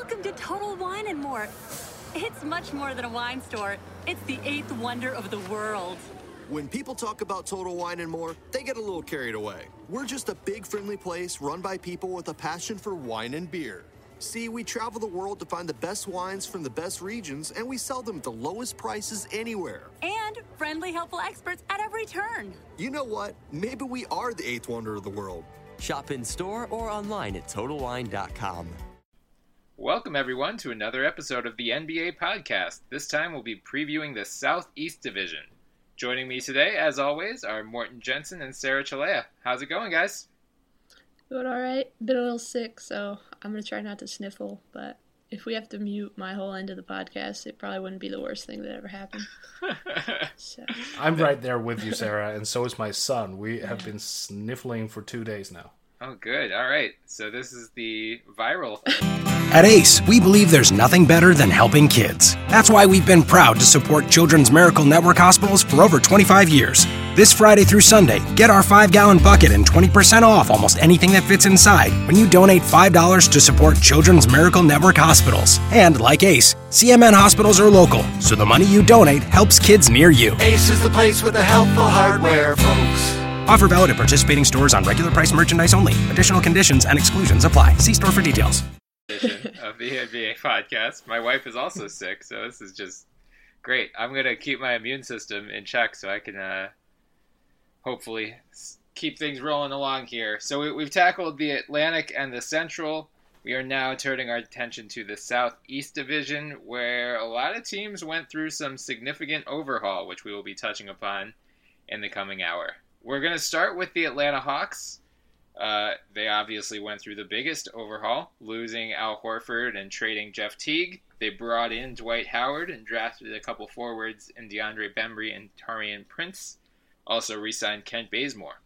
Welcome to Total Wine and More. It's much more than a wine store. It's the eighth wonder of the world. When people talk about Total Wine and More, they get a little carried away. We're just a big, friendly place run by people with a passion for wine and beer. See, we travel the world to find the best wines from the best regions, and we sell them at the lowest prices anywhere. And friendly, helpful experts at every turn. You know what? Maybe we are the eighth wonder of the world. Shop in store or online at TotalWine.com. Welcome, everyone, to another episode of the NBA podcast. This time we'll be previewing the Southeast Division. Joining me today, as always, are Morten Jensen and Sarah Chalea. How's it going, guys? Doing all right. Been a little sick, so I'm gonna try not to sniffle. But if we have to mute my whole end of the podcast, it probably wouldn't be the worst thing that ever happened. so, I'm right there with you, Sarah, and so is my son. We have been sniffling for two days now. Oh, good. All right. So this is the viral. At ACE, we believe there's nothing better than helping kids. That's why we've been proud to support Children's Miracle Network hospitals for over 25 years. This Friday through Sunday, get our 5 gallon bucket and 20% off almost anything that fits inside when you donate $5 to support Children's Miracle Network hospitals. And like ACE, CMN hospitals are local, so the money you donate helps kids near you. Ace is the place with the helpful hardware, folks. Offer valid at participating stores on regular price merchandise only. Additional conditions and exclusions apply. See store for details. of the NBA podcast. My wife is also sick, so this is just great. I'm gonna keep my immune system in check so I can uh, hopefully keep things rolling along here. So we, we've tackled the Atlantic and the Central. We are now turning our attention to the Southeast Division, where a lot of teams went through some significant overhaul, which we will be touching upon in the coming hour. We're going to start with the Atlanta Hawks. Uh, they obviously went through the biggest overhaul, losing Al Horford and trading Jeff Teague. They brought in Dwight Howard and drafted a couple forwards in DeAndre Bembry and Taurean Prince. Also re-signed Kent Bazemore.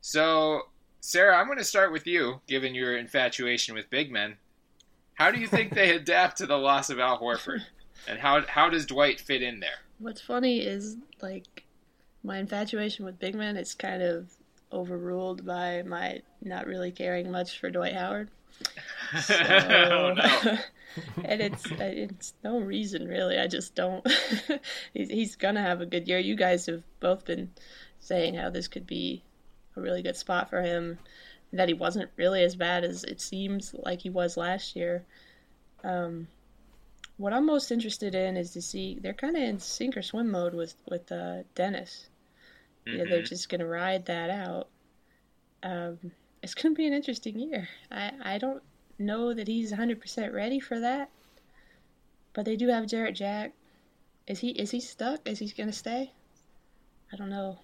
So, Sarah, I'm going to start with you, given your infatuation with big men. How do you think they adapt to the loss of Al Horford, and how how does Dwight fit in there? what's funny is like my infatuation with big men is kind of overruled by my not really caring much for Dwight Howard. So, oh no! and it's it's no reason really. I just don't. he's he's gonna have a good year. You guys have both been saying how this could be a really good spot for him. That he wasn't really as bad as it seems like he was last year. Um, what I'm most interested in is to see they're kind of in sink or swim mode with with uh, Dennis. Yeah, they're Mhm. just gonna ride that out. Um, it's gonna be an interesting year. I I don't know that he's 100% ready for that, but they do have Jarrett Jack. Is he is he stuck? Is he gonna stay? I don't know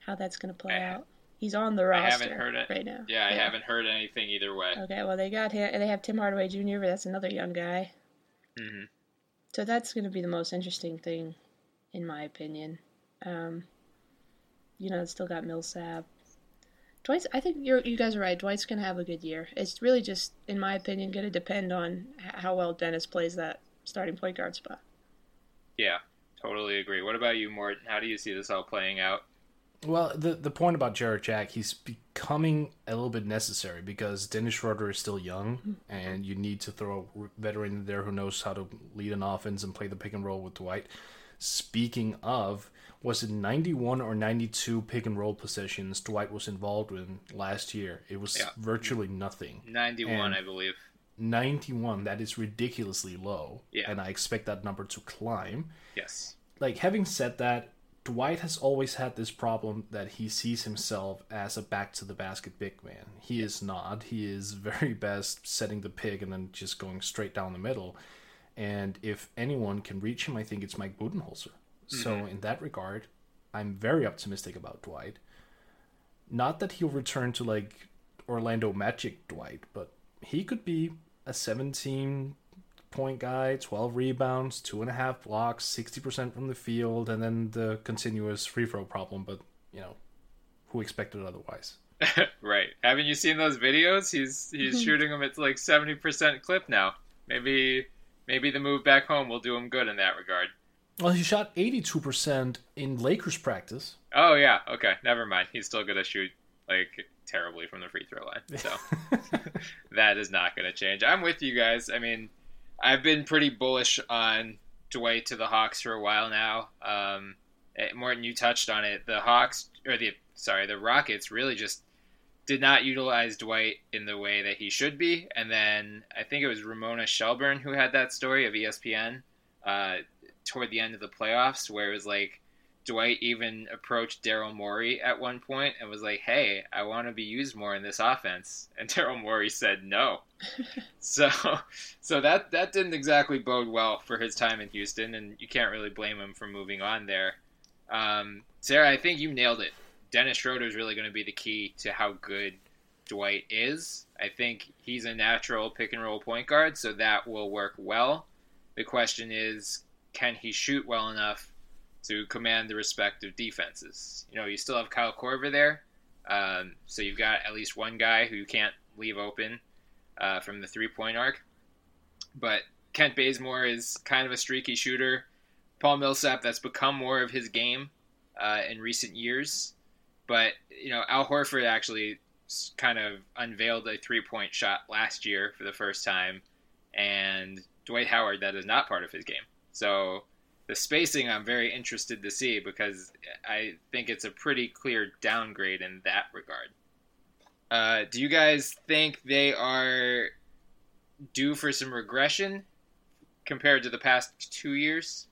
how that's gonna play I- out. He's on the I roster haven't heard it right now. Yeah, I haven't heard anything either way. Okay, well they got him. And they have Tim Hardaway Jr., but that's another young guy. Hmm So that's going to be the most interesting thing, in my opinion. Um, you know, it's still got Millsap. Dwight's. I think you're, you guys are right. Dwight's going to have a good year. It's really just, in my opinion, going to depend on how well Dennis plays that starting point guard spot. Yeah, totally agree. What about you, Morten? How do you see this all playing out? Well, the the point about Jarrett Jack, he's becoming a little bit necessary because Dennis Schroeder is still young, and you need to throw a veteran there who knows how to lead an offense and play the pick and roll with Dwight. Speaking of, was it 91 or 92 pick and roll possessions Dwight was involved in last year? It was Yeah. virtually nothing. 91, And- I believe. 91, that is ridiculously low. Yeah. And I expect that number to climb. Yes. Like, having said that, Dwight has always had this problem that he sees himself as a back to the basket big man. He is not. He is very best setting the pick and then just going straight down the middle. And if anyone can reach him, I think it's Mike Budenholzer. So, mm-hmm. in that regard, I'm very optimistic about Dwight. Not that he'll return to like Orlando Magic Dwight, but he could be a 17 point guy, 12 rebounds, two and a half blocks, 60% from the field, and then the continuous free throw problem. But, you know, who expected otherwise? right. Haven't you seen those videos? He's he's mm-hmm. shooting them at like 70% clip now. Maybe maybe the move back home will do him good in that regard. Well, he shot 82% in Lakers practice. Oh yeah, okay, never mind. He's still gonna shoot like terribly from the free throw line, so that is not gonna change. I'm with you guys. I mean, I've been pretty bullish on Dwight to the Hawks for a while now. Um, eh, Morten, you touched on it. The Hawks or the sorry, the Rockets really just did not utilize Dwight in the way that he should be. And then I think it was Ramona Shelburne who had that story of ESPN uh, toward the end of the playoffs, where it was like Dwight even approached Daryl Morey at one point and was like, "Hey, I want to be used more in this offense," and Daryl Morey said no. so, so that that didn't exactly bode well for his time in Houston, and you can't really blame him for moving on there. Um, Sarah, I think you nailed it. Dennis Schroeder is really going to be the key to how good Dwight is. I think he's a natural pick and roll point guard, so that will work well. The question is, can he shoot well enough to command the respect of defenses? You know, you still have Kyle Korver there, um, so you've got at least one guy who you can't leave open uh, from the three point arc. But Kent Bazemore is kind of a streaky shooter. Paul Millsap, that's become more of his game uh, in recent years. But you know, Al Horford actually kind of unveiled a three-point shot last year for the first time, and Dwight Howard that is not part of his game. So the spacing, I'm very interested to see because I think it's a pretty clear downgrade in that regard. Uh, do you guys think they are due for some regression compared to the past two years?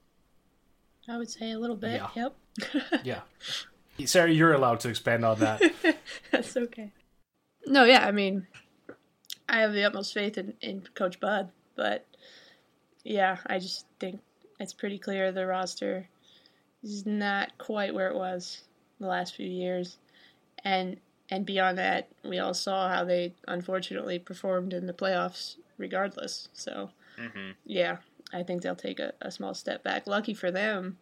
I would say a little bit. Yeah. Yep. Yeah. Sarah, you're allowed to expand on that. That's okay. No, yeah, I mean, I have the utmost faith in, in Coach Bud, but yeah, I just think it's pretty clear the roster is not quite where it was the last few years, and and beyond that, we all saw how they unfortunately performed in the playoffs, regardless. So Mm-hmm. yeah, I think they'll take a, a small step back. Lucky for them,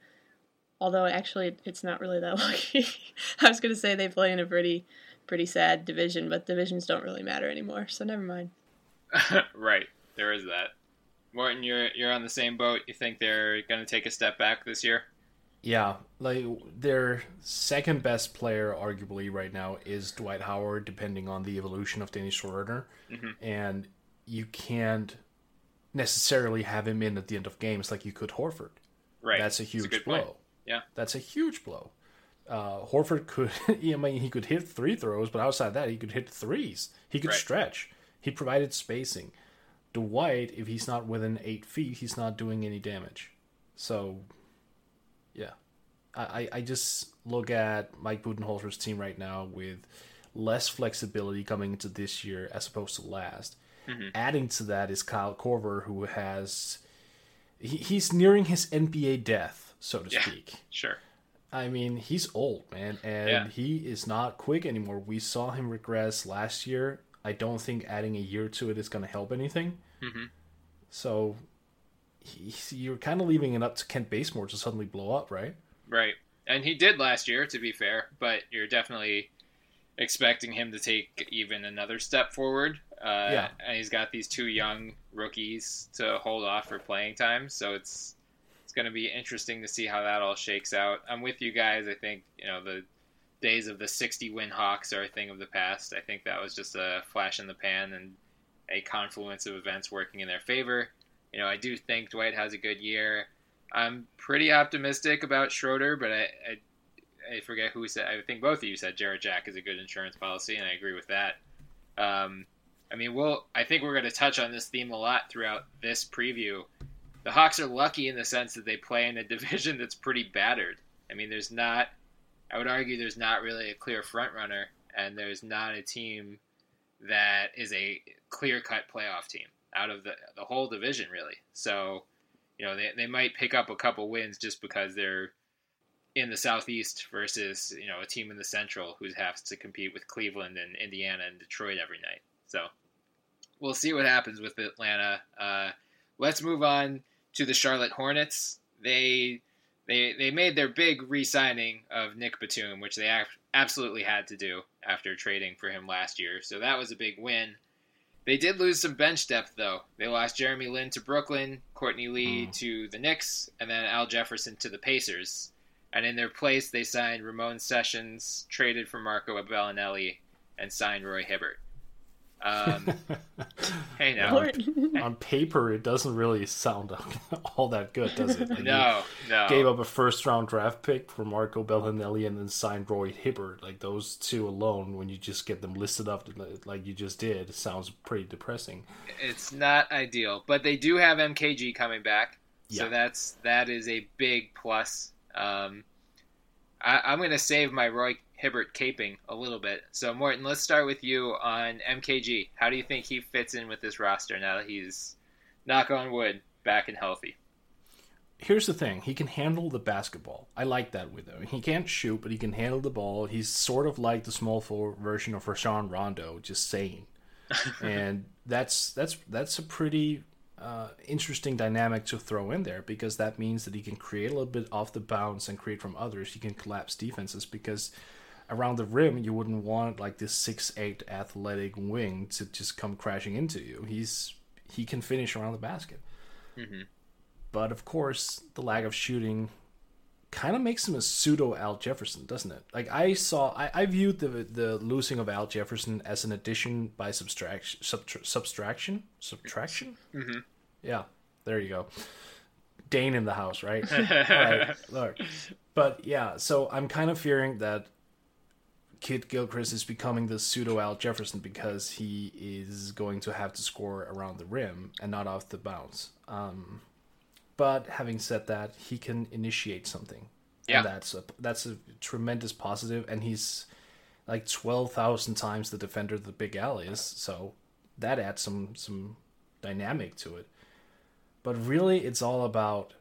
although actually it's not really that lucky. I was gonna say they play in a pretty pretty sad division, but divisions don't really matter anymore, so never mind. right, there is that. Morten, you're you're on the same boat. You think they're going to take a step back this year? Yeah, like their second best player, arguably right now, is Dwight Howard, depending on the evolution of Danny Schroeder, and you can't necessarily have him in at the end of games like you could Horford. Right, That's a huge good blow. point. Yeah, That's a huge blow. Uh, Horford could, I mean, he could hit three throws, but outside that, he could hit threes. He could Right. stretch. He provided spacing. Dwight, if he's not within eight feet, he's not doing any damage. So, yeah, I, I, just look at Mike Budenholzer's team right now with less flexibility coming into this year as opposed to last. Mm-hmm. Adding to that is Kyle Korver, who has he, he's nearing his NBA death, so to Yeah. speak. sure. I mean, he's old, man, and Yeah. he is not quick anymore. We saw him regress last year. I don't think adding a year to it is going to help anything. Mhm. So you're kind of leaving it up to Kent Bazemore to suddenly blow up, right? Right, and he did last year, to be fair. But you're definitely expecting him to take even another step forward. Uh, Yeah. and he's got these two young rookies to hold off for playing time, so it's it's going to be interesting to see how that all shakes out. I'm with you guys. I think you know the days of the 60 win Hawks are a thing of the past. I think that was just a flash in the pan and a confluence of events working in their favor. You know, I do think Dwight has a good year. I'm pretty optimistic about Schroeder, but I, I, I forget who said. I think both of you said Jarrett Jack is a good insurance policy, and I agree with that. Um, I mean, we'll. I think we're going to touch on this theme a lot throughout this preview. The Hawks are lucky in the sense that they play in a division that's pretty battered. I mean, there's not. I would argue there's not really a clear front runner, and there's not a team that is a clear cut playoff team out of the the whole division, really. So, you know, they they might pick up a couple wins just because they're in the Southeast versus you know a team in the Central who has to compete with Cleveland and Indiana and Detroit every night. So we'll see what happens with Atlanta. Uh, let's move on to the Charlotte Hornets. They they they made their big re-signing of Nick Batum, which they absolutely had to do after trading for him last year. So that was a big win. They did lose some bench depth though. They lost Jeremy Lin to Brooklyn, Courtney Lee mm. to the Knicks, and then Al Jefferson to the Pacers. And in their place, they signed Ramon Sessions, traded for Marco Belinelli, and signed Roy Hibbert. Um, hey now, on, on, paper, it doesn't really sound all that good, does it? Like no, no. Gave up a first round draft pick for Marco Belinelli and then signed Roy Hibbert. Like those two alone, when you just get them listed up like you just did, sounds pretty depressing. It's not ideal, but they do have MKG coming back, so that's that is a big plus. Um, I, I'm going to save my Roy Hibbert caping a little bit. So, Morten, let's start with you on MKG. How do you think he fits in with this roster now that he's, knock on wood, back and healthy? Here's the thing he can handle the basketball. I like that with him. He can't shoot, but he can handle the ball. He's sort of like the small forward version of Rajon Rondo, just saying. and that's that's that's a pretty uh, interesting dynamic to throw in there because that means that he can create a little bit off the bounce and create from others. He can collapse defenses because around the rim you wouldn't want like this six eight athletic wing to just come crashing into you. He's he can finish around the basket. Mm-hmm. But of course, the lack of shooting kind of makes him a pseudo Al Jefferson, doesn't it? Like I saw, I, I viewed the the losing of Al Jefferson as an addition by subtraction, subtra- subtraction, subtraction. Mm-hmm. Yeah, there you go. Dane in the house, right? Right, look. But yeah, so I'm kind of fearing that Kidd Gilchrist is becoming the pseudo Al Jefferson because he is going to have to score around the rim and not off the bounce. Um, but having said that, he can initiate something. Yeah, and that's a that's a tremendous positive, and he's like twelve thousand times the defender the Big Al is, so that adds some some dynamic to it. But really, it's all about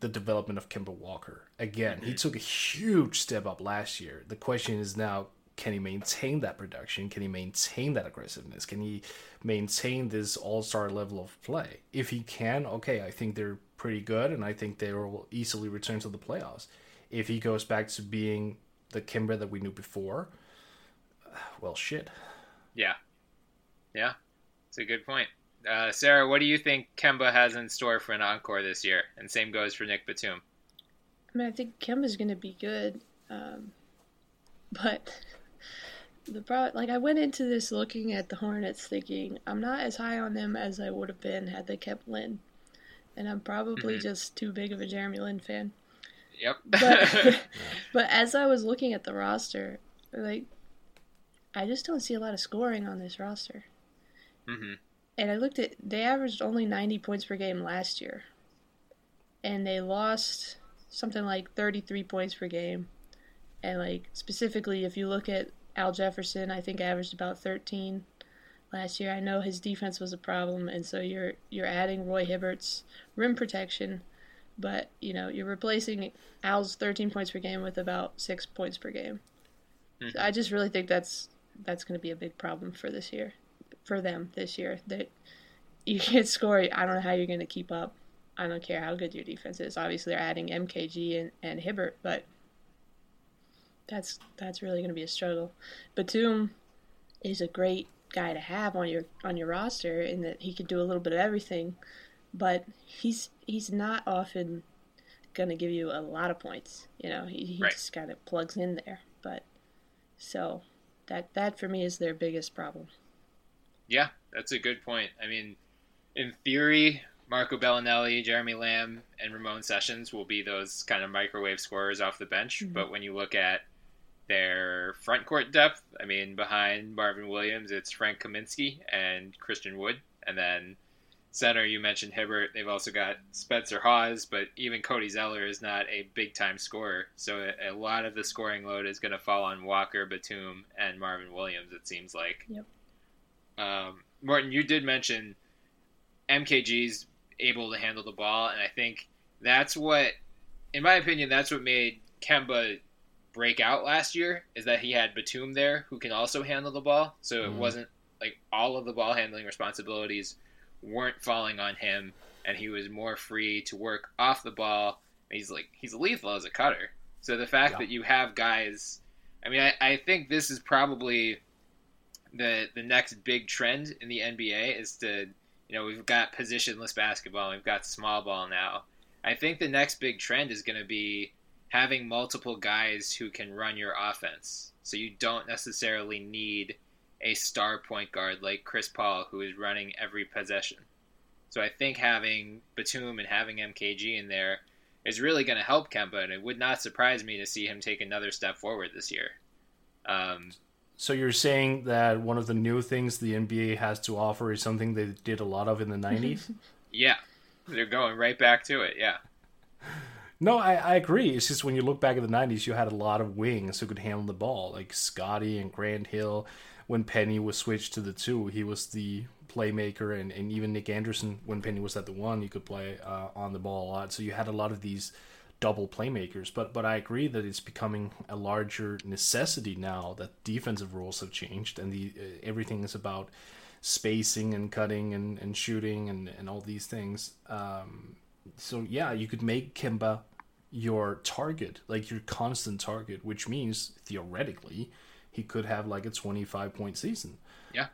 the development of Kemba Walker. Again, he took a huge step up last year. The question is now can he maintain that production? Can he maintain that aggressiveness? Can he maintain this all star level of play? If he can, okay, I think they're pretty good and I think they will easily return to the playoffs. If he goes back to being the Kemba that we knew before, well, shit. Yeah. Yeah. It's a good point. Uh, Sarah, what do you think Kemba has in store for an encore this year? And same goes for Nick Batum. I mean, I think Kemba's going to be good, um, but the problem, like, I went into this looking at the Hornets thinking I'm not as high on them as I would have been had they kept Lin, and I'm probably mm-hmm. just too big of a Jeremy Lin fan. Yep. but, but as I was looking at the roster, like, I just don't see a lot of scoring on this roster. Mm-hmm and I looked at they averaged only 90 points per game last year. And they lost something like 33 points per game. And like specifically if you look at Al Jefferson, I think averaged about 13 last year. I know his defense was a problem and so you're you're adding Roy Hibbert's rim protection, but you know, you're replacing Al's 13 points per game with about 6 points per game. Mm-hmm. So I just really think that's that's going to be a big problem for this year for them this year. That you can't score. I don't know how you're going to keep up. I don't care how good your defense is. Obviously, they're adding MKG and, and Hibbert, but that's that's really going to be a struggle. Batum is a great guy to have on your on your roster in that he can do a little bit of everything, but he's he's not often going to give you a lot of points. You know, he, he right. just kind of plugs in there. But so that that for me is their biggest problem. Yeah, that's a good point. I mean, in theory, Marco Belinelli, Jeremy Lamb, and Ramon Sessions will be those kind of microwave scorers off the bench. Mm-hmm. But when you look at their front court depth. I mean, behind Marvin Williams, it's Frank Kaminsky and Christian Wood, and then center you mentioned Hibbert. They've also got Spencer Hawes, but even Cody Zeller is not a big time scorer. So a, a lot of the scoring load is going to fall on Walker, Batum, and Marvin Williams. It seems like. Yep. Um, Morten, you did mention MKG's able to handle the ball, and I think that's what, in my opinion, that's what made Kemba break out last year. Is that he had Batum there who can also handle the ball, so it Mhm. wasn't like all of the ball handling responsibilities weren't falling on him, and he was more free to work off the ball. He's like he's lethal as a cutter. So the fact Yeah. that you have guys, I mean, I, I think this is probably the the next big trend in the NBA is to you know we've got positionless basketball, we've got small ball now. I think the next big trend is going to be having multiple guys who can run your offense. So you don't necessarily need a star point guard like Chris Paul who is running every possession. So I think having Batum and having MKG in there is really going to help Kemba, and it would not surprise me to see him take another step forward this year. Um, So you're saying that one of the new things the NBA has to offer is something they did a lot of in the 90s? yeah, they're going right back to it. Yeah, no, I, I agree. It's just when you look back at the 90s, you had a lot of wings who could handle the ball, like Scotty and Grant Hill. When Penny was switched to the two, he was the playmaker, and, and even Nick Anderson, when Penny was at the one, he could play uh, on the ball a lot. So you had a lot of these double playmakers. But but I agree that it's becoming a larger necessity now that defensive rules have changed and the uh, everything is about spacing and cutting and, and shooting and, and all these things. Um, so yeah, you could make Kemba your target, like your constant target, which means theoretically he could have like a 25 point season. yeah,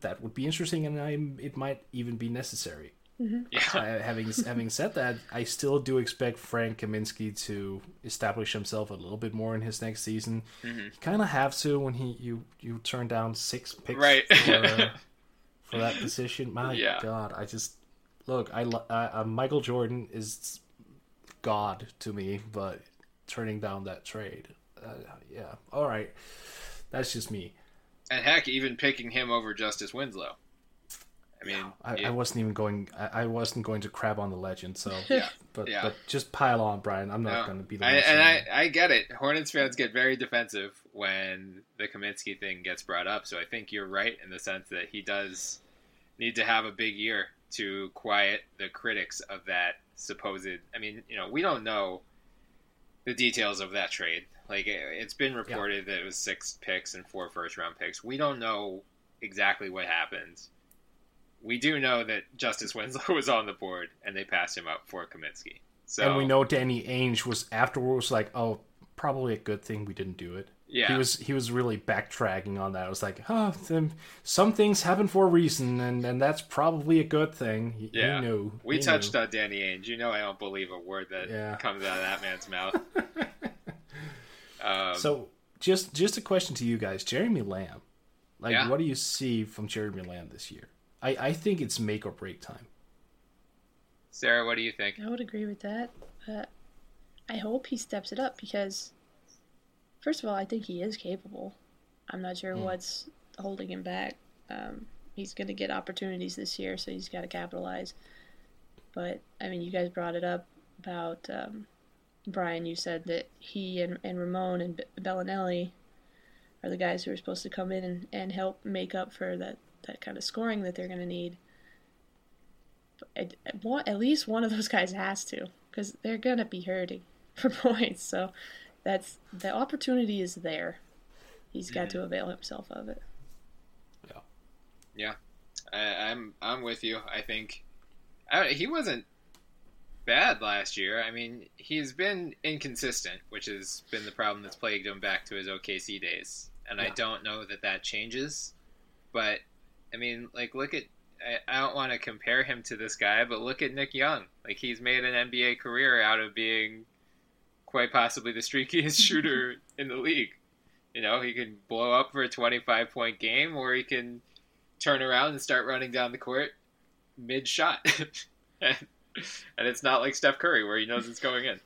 That would be interesting, and I, it might even be necessary. Yeah. Uh, having having said that, I still do expect Frank Kaminsky to establish himself a little bit more in his next season. Mm-hmm. You kind of have to when he you you turn down six picks Right. for, for that position. My Yeah. God, I just look. I, lo- I uh, Michael Jordan is God to me, but turning down that trade, uh, yeah, all right, that's just me. and heck, even picking him over Justice Winslow. I mean, I, yeah. I wasn't even going. I, I wasn't going to crab on the legend. So, Yeah. but Yeah. but just pile on, Bryan. I'm not No. going to be the I, and I, I get it. Hornets fans get very defensive when the Kaminsky thing gets brought up. So I think you're right in the sense that he does need to have a big year to quiet the critics of that supposed. I mean, you know, we don't know the details of that trade. Like it- it's been reported that it was six picks and four first round picks. We don't know exactly what happened. We do know that Justice Winslow was on the board and they passed him up for Kaminsky. So and we know Danny Ainge was afterwards like, oh, probably a good thing we didn't do it. Yeah. He was he was really backtracking on that. I was like, oh, some things happen for a reason, and, and that's probably a good thing. He, Yeah, he knew. we He touched on Danny Ainge. You know, I don't believe a word that Yeah. comes out of that man's mouth. um, So just just a question to you guys, Jeremy Lamb. Like, Yeah. what do you see from Jeremy Lamb this year? I, I think it's make or break time. Sarah, what do you think? I would agree with that. But I hope he steps it up because, first of all, I think he is capable. I'm not sure what's holding him back. Um, he's going to get opportunities this year, so he's got to capitalize. But, I mean, you guys brought it up about um, Bryan. You said that he and, and Ramon and B- Belinelli are the guys who are supposed to come in and, and help make up for that, that kind of scoring that they're going to need at, at at least one of those guys has to because they're gonna be hurting for points. So that's the opportunity is there. He's got to avail himself of it. Yeah, I, I'm I'm with you. I think I, he wasn't bad last year. I mean, he's been inconsistent, which has been the problem that's plagued him back to his OKC days. And I don't know that that changes. But I mean, like, look at. I, I don't want to compare him to this guy, but look at Nick Young. Like, he's made an NBA career out of being quite possibly the streakiest shooter in the league. You know, he can blow up for a 25 point game, or he can turn around and start running down the court mid shot. and, and it's not like Steph Curry where he knows it's going in.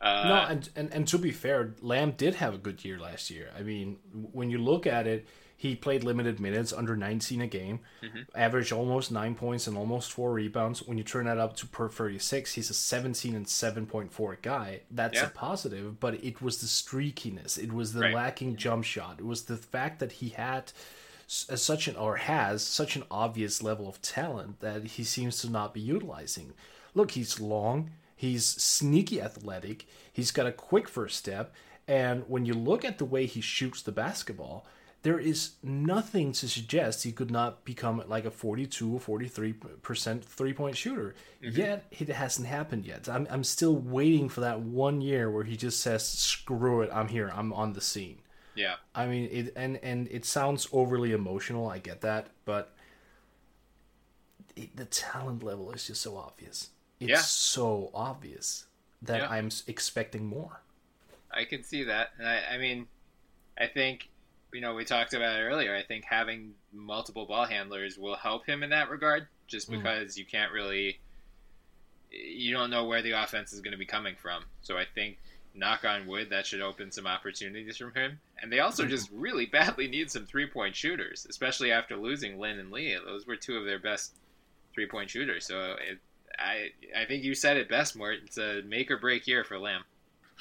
Uh, no, and, and and to be fair, Lamb did have a good year last year. I mean, when you look at it, he played limited minutes, under 19 a game, Mm-hmm. averaged almost nine points and almost four rebounds. When you turn that up to per 36, he's a 17 and 7.4 guy. That's Yeah. a positive, but it was the streakiness, it was the Right. lacking jump shot, it was the fact that he had s- uh, such an or has such an obvious level of talent that he seems to not be utilizing. Look, he's long, he's sneaky athletic, he's got a quick first step, and when you look at the way he shoots the basketball, there is nothing to suggest he could not become like a 42 or 43% three point shooter. Mm-hmm. Yet it hasn't happened yet. I'm, I'm still waiting for that one year where he just says, screw it, I'm here, I'm on the scene. yeah. I mean, it and and it sounds overly emotional. I get that, but it, the talent level is just so obvious. It's Yeah. so obvious that Yeah. I'm expecting more. I can see that. And I, I mean, I think, you know, we talked about it earlier. I think having multiple ball handlers will help him in that regard, just hmm. because you can't really, you don't know where the offense is going to be coming from. So I think, knock on wood, that should open some opportunities from him. And they also just really badly need some three point shooters, especially after losing Lin and Lee. Those were two of their best three point shooters. So it, I, I think you said it best, Mort. It's a make or break year for Lamb.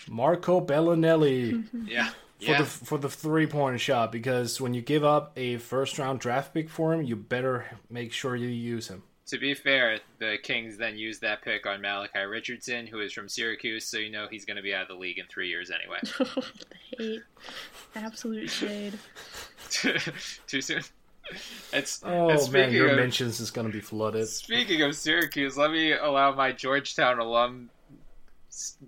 Marco Belinelli Yeah. For yeah. the for the three point shot because when you give up a first round draft pick for him, you better make sure you use him. To be fair, the Kings then used that pick on Malachi Richardson, who is from Syracuse, so you know he's going to be out of the league in three years anyway. Hate. Absolute shade. Too soon. It's Oh and man, your of, mentions is gonna be flooded. Speaking of Syracuse, let me allow my Georgetown alum s-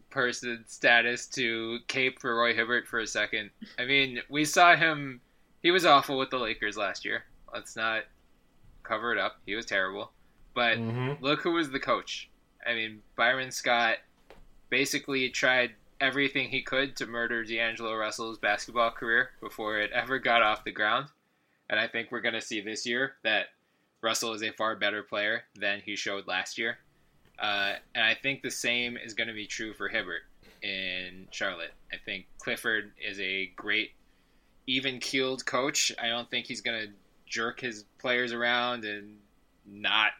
person status to cape for Roy Hibbert for a second. I mean, we saw him; he was awful with the Lakers last year. Let's not cover it up. He was terrible. But Mhm. look who was the coach. I mean, Byron Scott basically tried everything he could to murder D'Angelo Russell's basketball career before it ever got off the ground. And I think we're going to see this year that Russell is a far better player than he showed last year. Uh, and I think the same is going to be true for Hibbert in Charlotte. I think Clifford is a great, even keeled coach. I don't think he's going to jerk his players around and not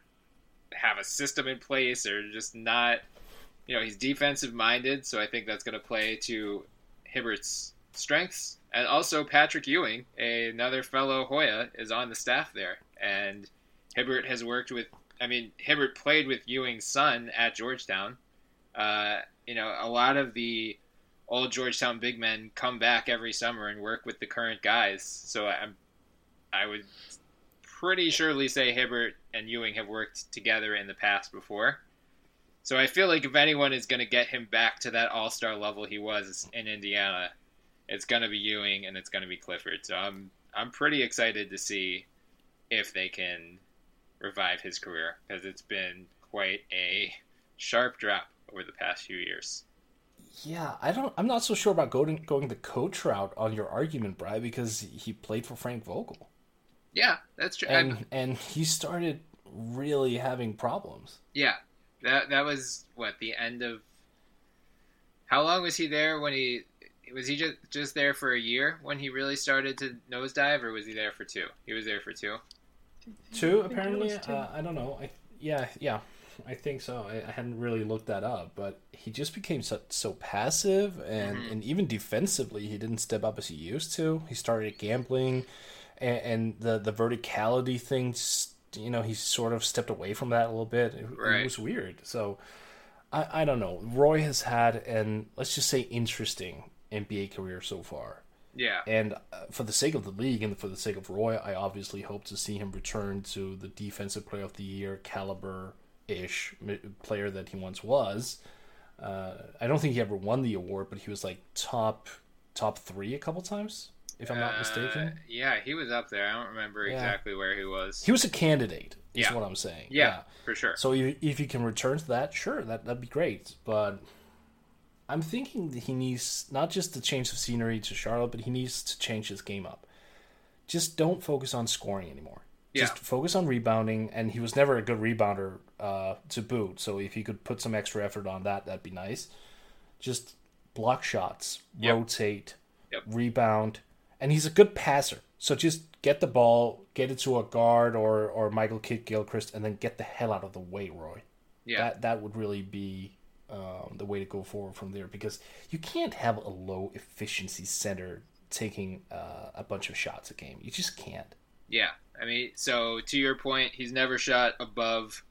have a system in place or just not, you know, he's defensive minded. So I think that's going to play to Hibbert's strengths. And also, Patrick Ewing, another fellow Hoya, is on the staff there. And Hibbert has worked with, I mean, Hibbert played with Ewing's son at Georgetown. Uh, you know, a lot of the old Georgetown big men come back every summer and work with the current guys. So I'm, I would pretty surely say Hibbert and Ewing have worked together in the past before. So I feel like if anyone is going to get him back to that all star level he was in Indiana, it's going to be Ewing and it's going to be Clifford. So I'm I'm pretty excited to see if they can revive his career because it's been quite a sharp drop over the past few years. Yeah, I don't. I'm not so sure about going going the coach route on your argument, Bry, because he played for Frank Vogel, Yeah, that's true. and I'm- and he started really having problems. yeah, that that was what the end of. How long was he there when he was he just just there for a year when he really started to nosedive, or was he there for two? He was there for two. Two apparently. two. Uh, I don't know. I yeah yeah. I think so. I, I hadn't really looked that up, but he just became so, so passive, and, Mm-hmm. and even defensively, he didn't step up as he used to. He started gambling, and, and the the verticality thing. You know, he sort of stepped away from that a little bit. It, Right. it was weird. So, I I don't know. Roy has had an let's just say interesting NBA career so far. Yeah, And uh, for the sake of the league and for the sake of Roy, I obviously hope to see him return to the defensive player of the year caliber ish player that he once was. Uh, I don't think he ever won the award, but he was like top top three a couple times, if I'm not Uh, mistaken. yeah, he was up there. I don't remember Yeah. exactly where he was. He was a candidate, is Yeah. what I'm saying. yeah, for sure. So if, if you can return to that, sure, that that'd be great. But I'm thinking that he needs not just the change of scenery to Charlotte, but he needs to change his game up. Just don't focus on scoring anymore. Just Yeah. focus on rebounding, and he was never a good rebounder uh, to boot. So if he could put some extra effort on that, that'd be nice. Just block shots, Yep. rotate, Yep. rebound, and he's a good passer. So just get the ball, get it to a guard or or Michael Kidd Gilchrist, and then get the hell out of the way, Roy. Yeah. That that would really be um, the way to go forward from there because you can't have a low efficiency center taking uh, a bunch of shots a game. You just can't. Yeah, I mean, so to your point, he's never shot above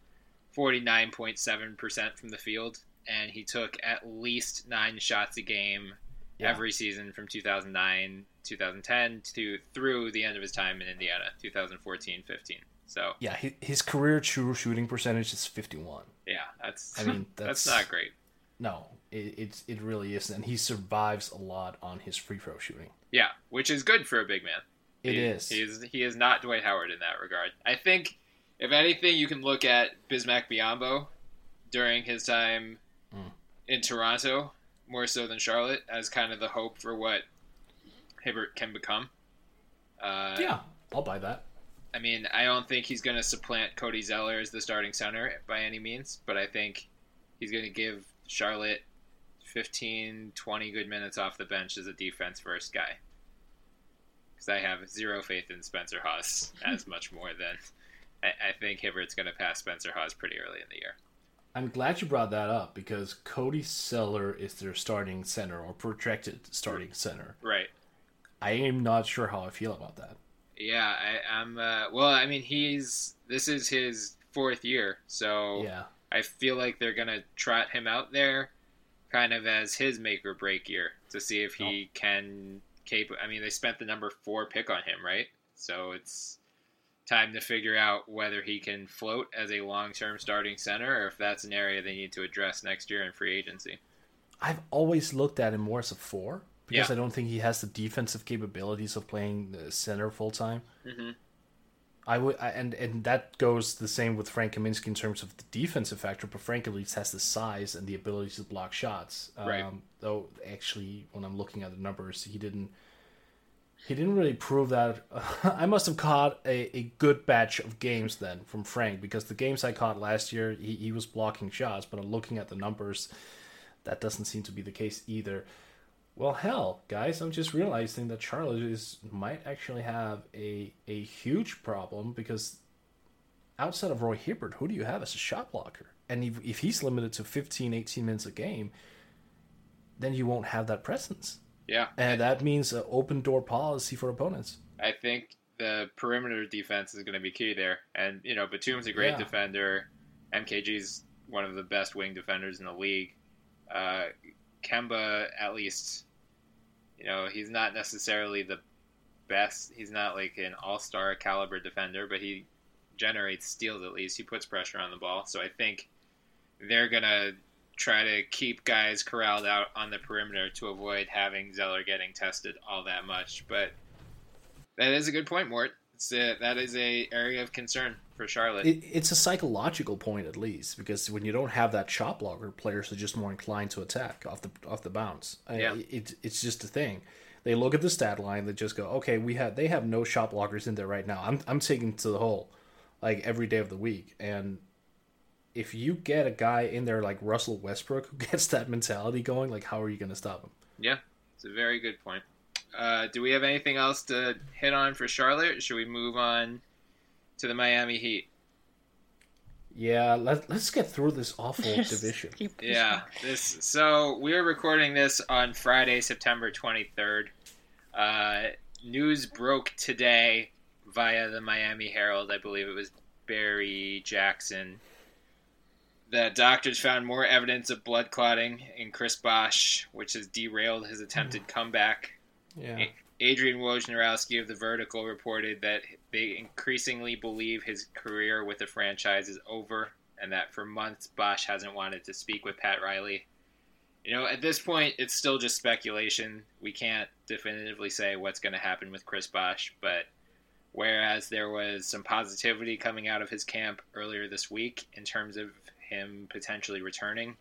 forty nine point seven percent from the field, and he took at least nine shots a game Yeah. every season from 2009, 2010 to through the end of his time in Indiana, 2014, 15. So Yeah, his career true shooting percentage is 51. Yeah, that's I mean, that's, that's- not great. No, it, it's it really isn't. And he survives a lot on his free throw shooting. Yeah, which is good for a big man. It he, is. He is he is not Dwight Howard in that regard. I think if anything, you can look at Bismack Biyombo during his time Mm. in Toronto more so than Charlotte as kind of the hope for what Hibbert can become. Uh, yeah, I'll buy that. I mean, I don't think he's going to supplant Cody Zeller as the starting center by any means, but I think he's going to give Charlotte 15, 20 good minutes off the bench as a defense first guy. Because I have zero faith in Spencer Hawes as much more than I, I think Hibbert's going to pass Spencer Hawes pretty early in the year. I'm glad you brought that up because Cody Zeller is their starting center or projected starting center. Right. I am not sure how I feel about that. Yeah, I, I'm. Uh, well, I mean, he's. This is his fourth year, so Yeah. I feel like they're gonna trot him out there, kind of as his make or break year to see if he can cap. I mean, they spent the number four pick on him, right? So it's time to figure out whether he can float as a long term starting center, or if that's an area they need to address next year in free agency. I've always looked at him more as a four because Yeah. I don't think he has the defensive capabilities of playing the center full time. Mm-hmm. I would, I, and and that goes the same with Frank Kaminsky in terms of the defensive factor. But Frank at least has the size and the ability to block shots. Right. Um, though actually, when I'm looking at the numbers, he didn't. He didn't really prove that. I must have caught a, a good batch of games then from Frank because the games I caught last year, he, he was blocking shots. But I'm looking at the numbers, that doesn't seem to be the case either. Well, hell, guys, I'm just realizing that Charlotte is might actually have a a huge problem because outside of Roy Hibbert, who do you have as a shot blocker? And if, if he's limited to 15, 18 minutes a game, then you won't have that presence. Yeah, And that means an open door policy for opponents. I think the perimeter defense is going to be key there. And, you know, Batum's a great Yeah. defender. MKG's one of the best wing defenders in the league. Uh, Kemba, at least, you know, he's not necessarily the best. He's not like an all star caliber defender, but he generates steals at least. He puts pressure on the ball. So I think they're going to try to keep guys corralled out on the perimeter to avoid having Zeller getting tested all that much. But that is a good point, Mort. It's a, that is a area of concern for Charlotte. It, it's a psychological point at least because when you don't have that shot blocker, players are just more inclined to attack off the off the bounce. Yeah. it, it's just a thing. They look at the stat line, they just go, okay, we have they have no shot blockers in there right now. I'm I'm taking to the hole, like every day of the week. And if you get a guy in there like Russell Westbrook who gets that mentality going, like how are you going to stop him? yeah, it's a very good point. Uh, do we have anything else to hit on for Charlotte? Should we move on to the Miami Heat? Yeah, let, let's get through this awful Yes. division. Yeah, this. So we're recording this on Friday, September twenty third. Uh, news broke today via the Miami Herald. I believe it was Barry Jackson. that doctors found more evidence of blood clotting in Chris Bosh, which has derailed his attempted comeback. Yeah. Adrian Wojnarowski of The Vertical reported that they increasingly believe his career with the franchise is over and that for months Bosh hasn't wanted to speak with Pat Riley. You know, at this point, it's still just speculation. We can't definitively say what's going to happen with Chris Bosh, but whereas there was some positivity coming out of his camp earlier this week in terms of him potentially returning,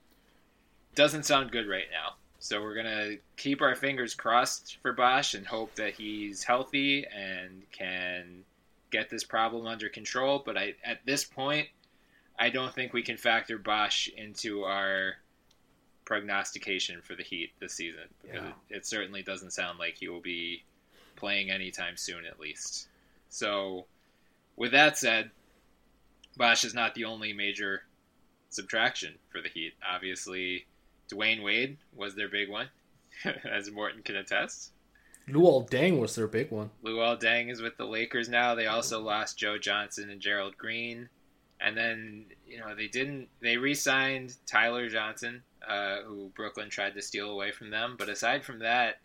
doesn't sound good right now. So we're gonna keep our fingers crossed for Bosh and hope that he's healthy and can get this problem under control. But I, at this point, I don't think we can factor Bosh into our prognostication for the Heat this season. Because Yeah. it, it certainly doesn't sound like he will be playing anytime soon, at least. So, with that said, Bosh is not the only major subtraction for the Heat. Obviously, Dwyane Wade was their big one, as Morten can attest. Luol Deng was their big one. Luol Deng is with the Lakers now. They also lost Joe Johnson and Gerald Green. And then, you know, they didn't, they re signed Tyler Johnson, uh, who Brooklyn tried to steal away from them. But aside from that,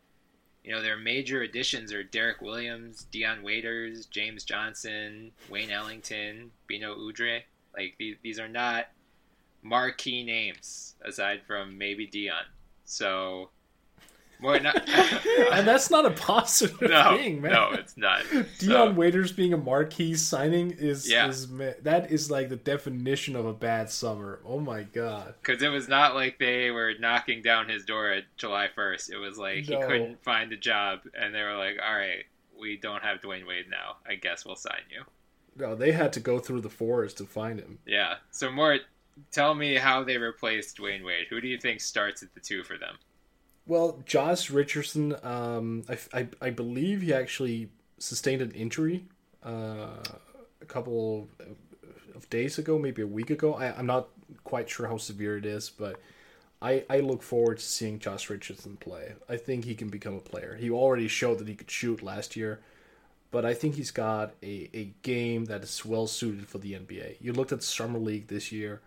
you know, their major additions are Derrick Williams, Dion Waiters, James Johnson, Wayne Ellington, Beno Udrih. Like, these, these are not marquee names aside from maybe Dion. So, more not. and that's not a positive no, thing, man. no, it's not. Dion So- Waiters being a marquee signing is yeah. is that is like the definition of a bad summer. Oh my god. Because it was not like they were knocking down his door at July 1st. It was like he couldn't find a job, and they were like, all right, we don't have Dwyane Wade now. I guess we'll sign you. No, they had to go through the forest to find him. Yeah. So, Mort, tell me how they replaced Dwyane Wade. Who do you think starts at the two for them? Well, Josh Richardson, um, I, I, I believe he actually sustained an injury uh, a couple of days ago, maybe a week ago. I, I'm not quite sure how severe it is, but I, I look forward to seeing Josh Richardson play. I think he can become a player. He already showed that he could shoot last year, but I think he's got a, a game that is well suited for the NBA. You looked at Summer League this year.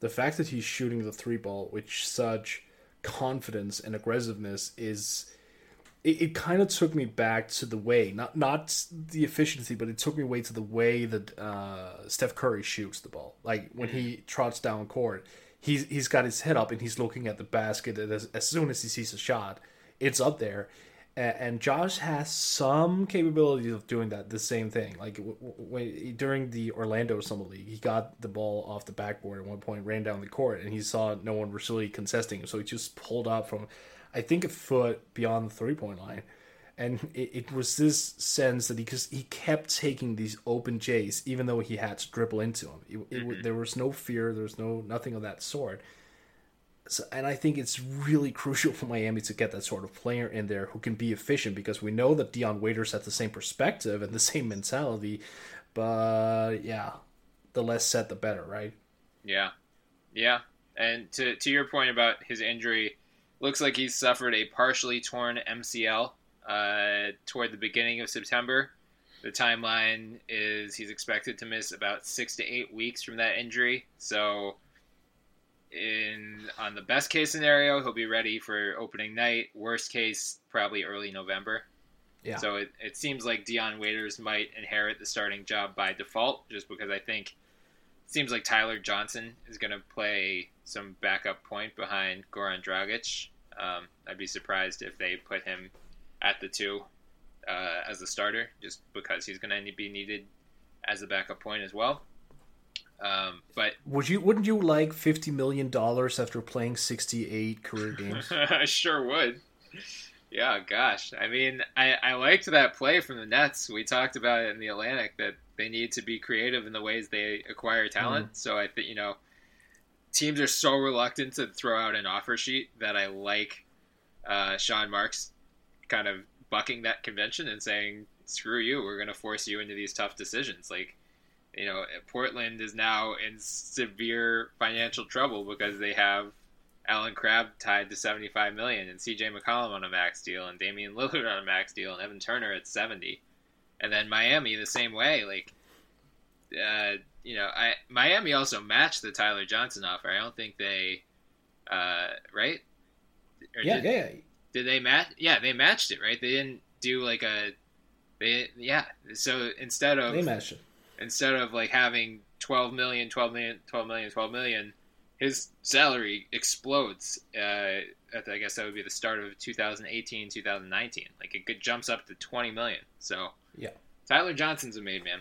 The fact that he's shooting the three ball with such confidence and aggressiveness is it, it kind of took me back to the way not not the efficiency but it took me away to the way that uh, Steph Curry shoots the ball. Like when he trots down court he's he's got his head up and he's looking at the basket and as, as soon as he sees a shot it's up there and Josh has some capability of doing that the same thing. Like when during the Orlando Summer League he got the ball off the backboard at one point ran down the court and he saw no one was really contesting him. So he just pulled up from I think a foot beyond the three point line. And it, it was this sense that he because he kept taking these open jays even though he had to dribble into them it, it, Mhm. there was no fear. There was no nothing of that sort so, and I think it's really crucial for Miami to get that sort of player in there who can be efficient because we know that Dion Waiters has the same perspective and the same mentality, but yeah, the less said the better, right? Yeah, yeah. And to to your point about his injury, looks like he's suffered a partially torn MCL uh, toward the beginning of September. The timeline is he's expected to miss about six to eight weeks from that injury. So, in on the best case scenario, he'll be ready for opening night. Worst case, probably early November. Yeah. So it, it seems like Dion Waiters might inherit the starting job by default, just because I think it seems like Tyler Johnson is going to play some backup point behind Goran Dragic. Um, I'd be surprised if they put him at the two uh, as a starter, just because he's going to be needed as a backup point as well. Um, but Would you wouldn't you like fifty million dollars after playing sixty eight career games? I sure would. Yeah, gosh. I mean, I, I liked that play from the Nets. We talked about it in the Atlantic that they need to be creative in the ways they acquire talent. So I think, you know, teams are so reluctant to throw out an offer sheet that I like uh, Sean Marks kind of bucking that convention and saying, screw you, we're going to force you into these tough decisions. Like, you know, Portland is now in severe financial trouble because they have Allen Crabbe tied to 75 million and CJ McCollum on a max deal and Damian Lillard on a max deal and Evan Turner at 70. And then Miami the same way. Like, uh, you know, I Miami also matched the Tyler Johnson offer. I don't think they, uh, right? Or yeah, did, yeah. Did they match? Yeah, they matched it, right? They didn't do like a, they yeah. So instead of They matched it. Instead of like having 12 million 12 million 12 million 12 million his salary explodes uh, at the, i guess that would be the start of 2018 2019 like it jumps up to 20 million so Yeah. tyler johnson's a made man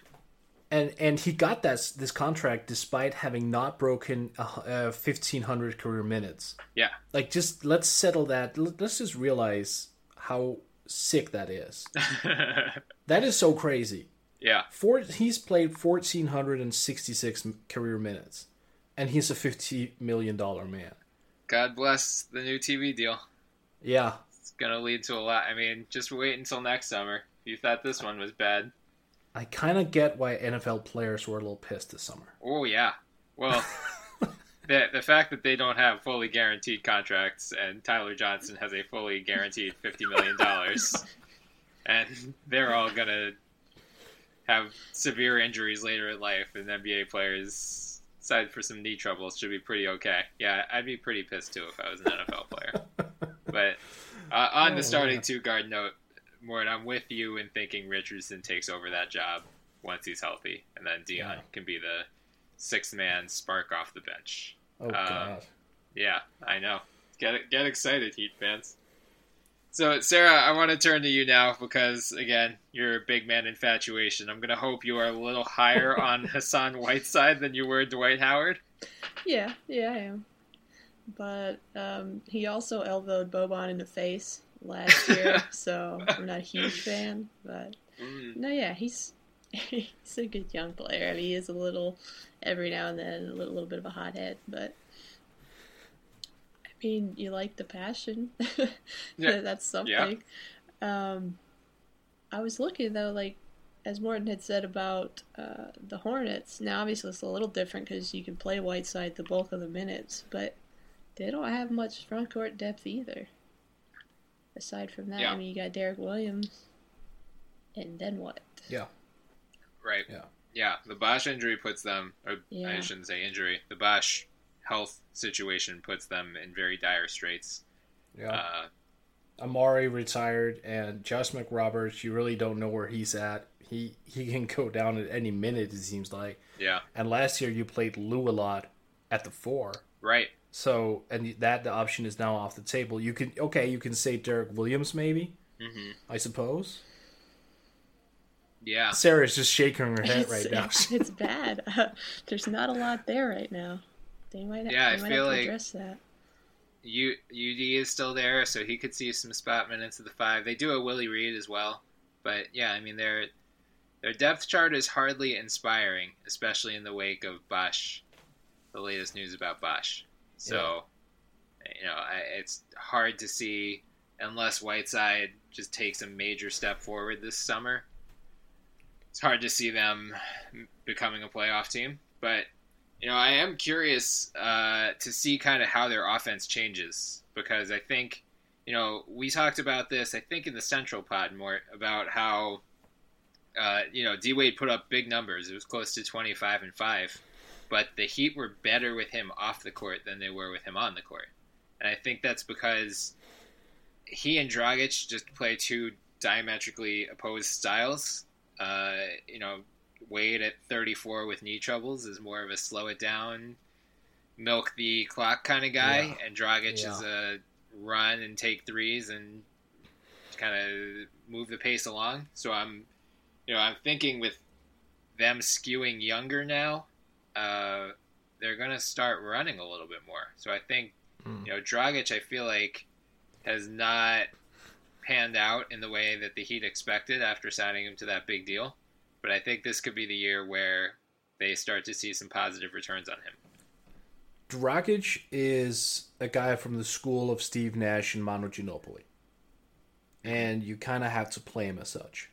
and and he got that this contract despite having not broken uh, fifteen hundred career minutes. yeah Like, just let's settle that. Let's just realize how sick that is. that is so crazy. Yeah Four, he's played fourteen hundred and sixty six career minutes, and he's a fifty million dollar man. God bless the new TV deal. Yeah. It's gonna lead to a lot. I mean, just wait until next summer. You thought this one was bad. I kind of get why NFL players were a little pissed this summer. Oh yeah. Well, the the fact that they don't have fully guaranteed contracts and Tyler Johnson has a fully guaranteed fifty million dollars, and they're all gonna have severe injuries later in life, and NBA players, aside for some knee troubles, should be pretty okay. Yeah, I'd be pretty pissed too if I was an NFL player. But uh, on Oh, the starting man. two guard note, Mort, I'm with you in thinking Richardson takes over that job once he's healthy, and then Dion Yeah. can be the sixth man spark off the bench. Oh Um, god. Yeah, I know. Get get excited, Heat fans. So, Sarah, I want to turn to you now because, again, you're a big man infatuation. I'm going to hope you are a little higher on Hassan Whiteside than you were Dwight Howard. Yeah, yeah, I am. But um, he also elbowed Boban in the face last year, so I'm not a huge fan. But Mm, no, yeah, he's he's a good young player. I mean, he is a little every now and then a little, little bit of a hothead, but mean, you like the passion. Yeah. That's Yeah. something. Um, I was looking though, like as Morten had said about uh, the Hornets. Now, obviously, it's a little different because you can play Whiteside the bulk of the minutes, but they don't have much front court depth either. Aside from that, Yeah. I mean, you got Derrick Williams, and then what? Yeah. right. Yeah. Yeah, the Bosh injury puts them, or I shouldn't say injury, the Bosh health situation puts them in very dire straits. Yeah. Uh, Amar'e retired, and Josh McRoberts. You really don't know where he's at. He he can go down at any minute. It seems like. yeah, And last year you played Lou a lot at the four. right. So and that the option is now off the table. You can okay, you can say Derrick Williams maybe. hmm I suppose. Yeah. Sarah's just shaking her head it's, right now. It's, it's bad. Uh, there's not a lot there right now. They might, Yeah, they I might feel have to like- address that. U, UD is still there, so he could see some spot minutes of the five. They do a Willie Reed as well, but yeah, I mean their their depth chart is hardly inspiring, especially in the wake of Bosh, the latest news about Bosh. So, you know, I, it's hard to see unless Whiteside just takes a major step forward this summer. It's hard to see them becoming a playoff team, but you know, I am curious uh, to see kind of how their offense changes because I think, you know, we talked about this. I think in the Central Pod more about how, uh, you know, D Wade put up big numbers. It was close to twenty five and five, but the Heat were better with him off the court than they were with him on the court, and I think that's because he and Dragic just play two diametrically opposed styles. Uh, you know, Wade at 34 with knee troubles is more of a slow it down, milk the clock kind of guy, Yeah. and Dragic Yeah. is a run and take threes and kind of move the pace along. So I'm, you know, I'm thinking with them skewing younger now, uh, they're gonna start running a little bit more. So I think, Mm. you know, Dragic, I feel like has not panned out in the way that the Heat expected after signing him to that big deal. But I think this could be the year where they start to see some positive returns on him. Dragic is a guy from the school of Steve Nash and Manu Ginobili. And you kind of have to play him as such.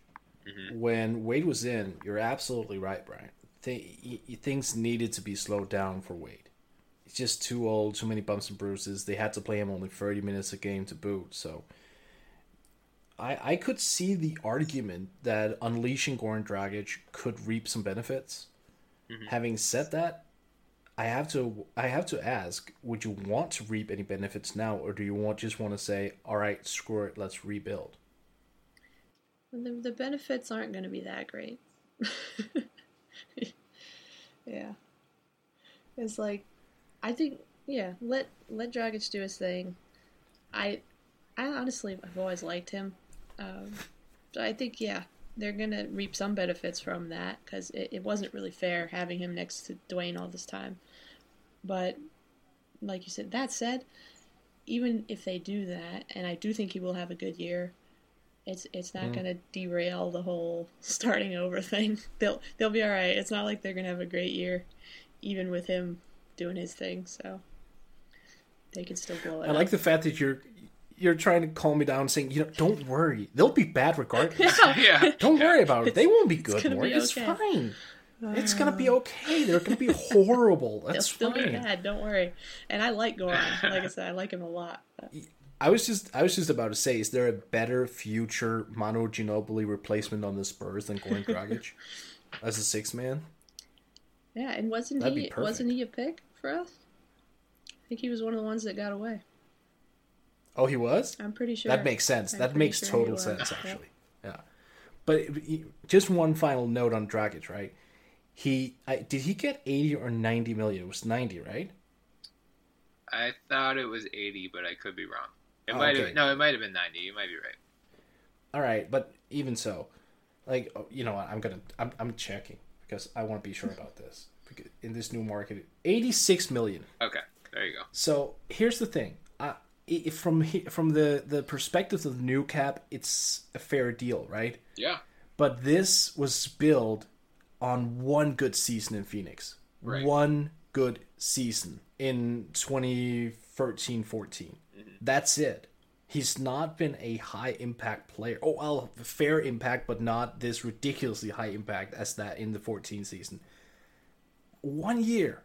Mm-hmm. When Wade was in, you're absolutely right, Bryan. Th- things needed to be slowed down for Wade. He's just too old, too many bumps and bruises. They had to play him only 30 minutes a game to boot. So I, I could see the argument that unleashing Goran Dragic could reap some benefits. Mm-hmm. Having said that, I have to I have to ask: Would you want to reap any benefits now, or do you want just want to say, "All right, screw it, let's rebuild"? The, the benefits aren't going to be that great. yeah. It's like, I think, yeah, let let Dragic do his thing. I, I honestly, I've always liked him. Um, so I think, yeah, they're going to reap some benefits from that because it, it wasn't really fair having him next to Dwyane all this time. But, like you said, that said, even if they do that, and I do think he will have a good year, it's it's not gonna derail the whole starting over thing. They'll they'll be all right. It's not like they're gonna have a great year, even with him doing his thing. So they can still blow it. I like the fact that you're you're trying to calm me down, saying, you know, don't worry, they'll be bad regardless. yeah. Don't worry about it. They won't be good, gonna more. It's okay. fine. Uh, it's gonna be okay. They're gonna be horrible. They'll That's still be fine. bad. Don't worry. And I like Goran. Like I said, I like him a lot. I was just I was just about to say, is there a better future Manu Ginobili replacement on the Spurs than Goran Dragic as a six man? Yeah, and wasn't That'd he wasn't he a pick for us? I think he was one of the ones that got away. Oh, he was. I'm pretty sure. That makes sense. I'm that makes sure total was. sense, Yep. actually. Yeah. But just one final note on Dragic, right? He I, did he get eighty or ninety million? It was ninety, right? I thought it was 80, but I could be wrong. It Oh, might okay. have no, it might have been 90. You might be right. All right, but even so, like oh, you know what? I'm gonna I'm I'm checking because I want to be sure about this. Because in this new market, eighty six million. Okay, there you go. So here's the thing. From from the the perspective of the new cap, it's a fair deal, right? Yeah. But this was built on one good season in Phoenix. Right. One good season in 2013 14. Mm-hmm. That's it. He's not been a high impact player. Oh, well, fair impact, but not this ridiculously high impact as that in the 14 season. One year.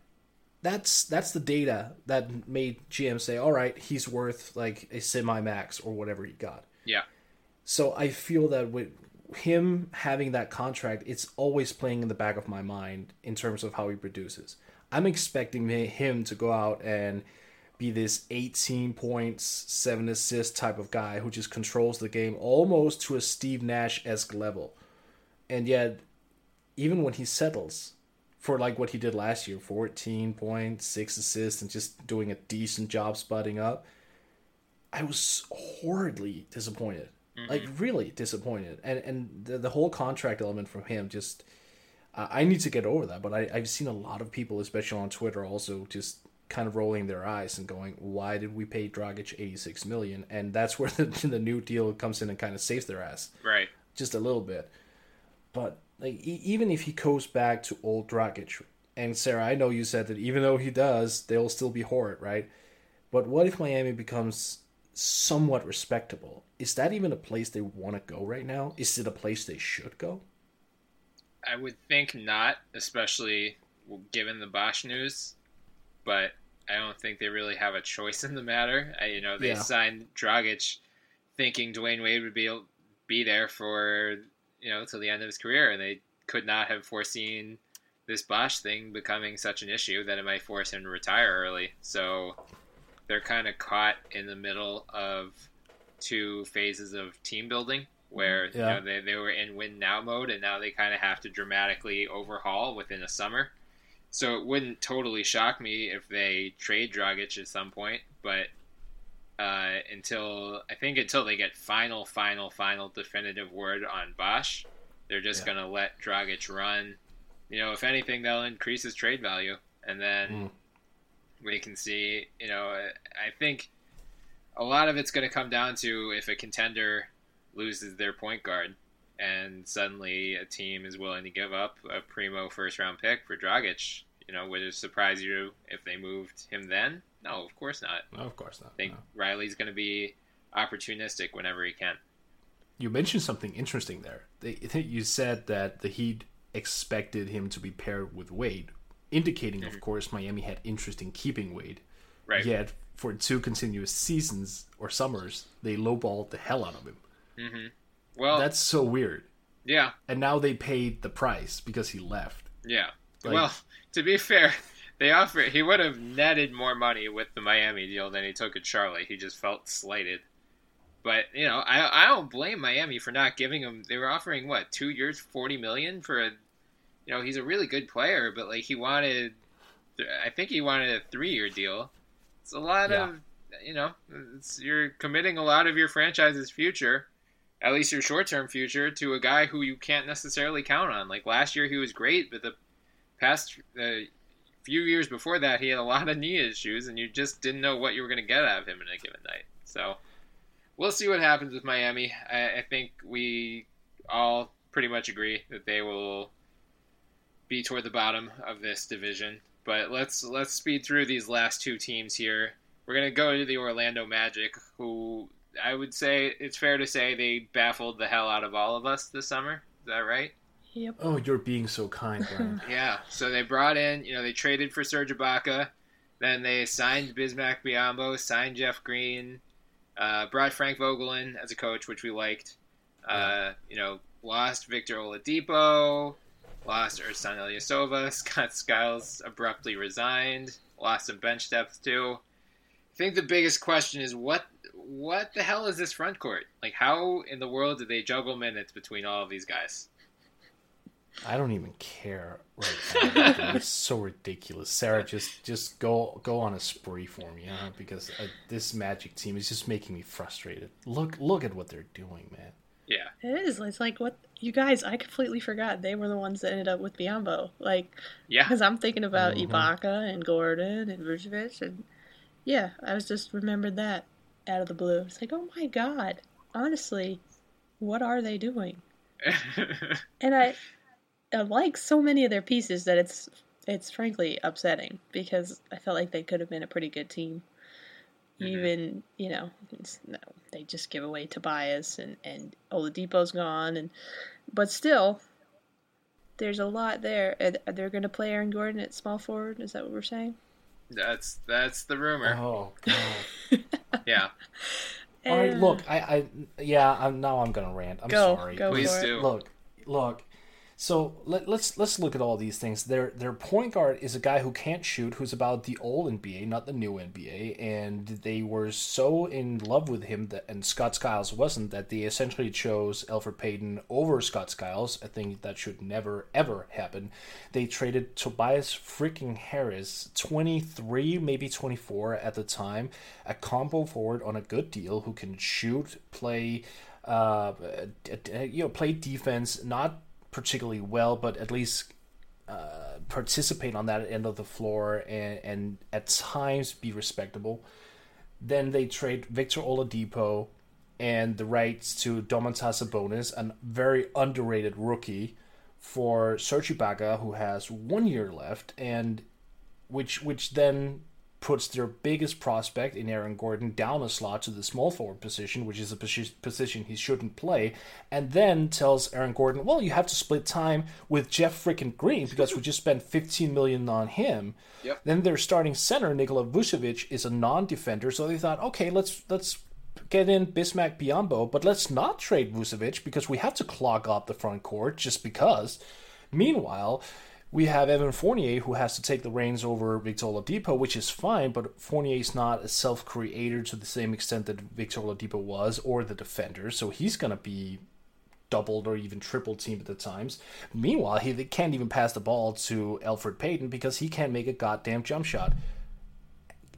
That's that's the data that made GM say, "All right, he's worth like a semi max or whatever he got." Yeah. So I feel that with him having that contract, it's always playing in the back of my mind in terms of how he produces. I'm expecting him to go out and be this 18 points, 7 assist type of guy who just controls the game almost to a Steve Nash esque level. And yet, even when he settles for like what he did last year 14 points, 6 assists, and just doing a decent job spotting up, I was horridly disappointed. Mm-hmm. Like really disappointed, and and the, the whole contract element from him just I I need to get over that. But I, I've seen a lot of people, especially on Twitter, also just kind of rolling their eyes and going, "Why did we pay Dragic eighty six million? And that's where the, the new deal comes in and kind of saves their ass Right. just a little bit. But like e- even if he goes back to old Dragic, and Sarah, I know you said that even though he does, they'll still be horrid, right? But what if Miami becomes somewhat respectable? Is that even a place they want to go right now? Is it a place they should go? I would think not, especially given the Bosh news. But I don't think they really have a choice in the matter. I, you know, they Yeah. signed Dragic thinking Dwyane Wade would be be there for you know till the end of his career, and they could not have foreseen this Bosh thing becoming such an issue that it might force him to retire early. So they're kind of caught in the middle of two phases of team building where Yeah. you know, they, they were in win now mode and now they kind of have to dramatically overhaul within a summer. So it wouldn't totally shock me if they trade Dragic at some point, but uh, until I think until they get final, final, final definitive word on Bosh, they're just Yeah. gonna let Dragic run. You know, if anything, they'll increase his trade value, and then Mm. we can see. You know, I think a lot of it's going to come down to if a contender loses their point guard, and suddenly a team is willing to give up a primo first round pick for Dragic. You know, would it surprise you if they moved him then? No, of course not. No, of course not. I think Riley's going to be opportunistic whenever he can. You mentioned something interesting there. They, I think you said that the Heat expected him to be paired with Wade, indicating, of course, Miami had interest in keeping Wade. Right. Yet, for two continuous seasons or summers, they lowballed the hell out of him. hmm Well, That's so weird. yeah, And now they paid the price because he left. yeah. Like- well, to be fair, they offered he would have netted more money with the Miami deal than he took at Charlotte. He just felt slighted. But you know, I I don't blame Miami for not giving him. They were offering what two years, forty million for a. You know, he's a really good player, but like he wanted, I think he wanted a three-year deal. It's a lot Yeah. of, you know, it's, you're committing a lot of your franchise's future, at least your short-term future, to a guy who you can't necessarily count on. Like last year, he was great, but the past uh, few years before that, he had a lot of knee issues, and you just didn't know what you were going to get out of him in a given night. So we'll see what happens with Miami. I, I think we all pretty much agree that they will be toward the bottom of this division. But let's let's speed through these last two teams here. we're gonna go to the Orlando Magic, who I would say it's fair to say they baffled the hell out of all of us this summer. Is that right? Yep. Oh, you're being so kind, Bryan. Yeah. So they brought in, you know, they traded for Serge Ibaka, then they signed Bismack Biyombo, signed Jeff Green, uh, brought Frank Vogel in as a coach, which we liked. Uh, you know, lost Victor Oladipo, lost Ersan Ilyasova, Scott Skiles abruptly resigned, lost some bench depth too. I think the biggest question is what what the hell is this front court? Like, how in the world do they juggle minutes between all of these guys? I don't even care right now. it's so ridiculous. Sarah, just just go go on a spree for me, huh? Because uh, this Magic team is just making me frustrated. Look look at what they're doing, man. Yeah, It is. It's like what you guys. I completely forgot they were the ones that ended up with Biyombo. Like, yeah. because I'm thinking about Mhm. Ibaka and Gordon and Vucevic, and yeah, I was just remembered that out of the blue. It's like, oh my god, honestly, what are they doing? And I, I like so many of their pieces that it's it's frankly upsetting because I felt like they could have been a pretty good team. Mm-hmm. Even you know, no, they just give away Tobias and and Oladipo's gone, and but still, there's a lot there. Are- They're going to play Aaron Gordon at small forward. Is that what we're saying? that's that's the rumor. Oh god. Yeah, All right, look, I, I yeah, I'm now I'm gonna rant. I'm Go, sorry. go Please for it. do. Look, look. So let, let's let's look at all these things. Their their point guard is a guy who can't shoot, who's about the old NBA, not the new NBA, and they were so in love with him that and Scott Skiles wasn't that they essentially chose Elfrid Payton over Scott Skiles. I think that should never ever happen. They traded Tobias freaking Harris, twenty three, maybe twenty four at the time, a combo forward on a good deal who can shoot, play, uh, you know, play defense, not particularly well, but at least uh, participate on that end of the floor and, and at times be respectable. Then they trade Victor Oladipo and the rights to Domantas Sabonis, a very underrated rookie, for Serge Ibaka, who has one year left, and which which then puts their biggest prospect in Aaron Gordon down a slot to the small forward position, which is a position he shouldn't play, and then tells Aaron Gordon, "Well, you have to split time with Jeff frickin' Green because we just spent 15 million on him." Yep. Then their starting center, Nikola Vucevic, is a non-defender, so they thought, "Okay, let's let's get in Bismack Biyombo, but let's not trade Vucevic because we have to clog up the front court just because." Meanwhile, we have Evan Fournier who has to take the reins over Victor Oladipo, which is fine, but Fournier is not a self-creator to the same extent that Victor Oladipo was, or the defender, so he's gonna be doubled or even triple teamed at the times. Meanwhile, he can't even pass the ball to Elfrid Payton because he can't make a goddamn jump shot.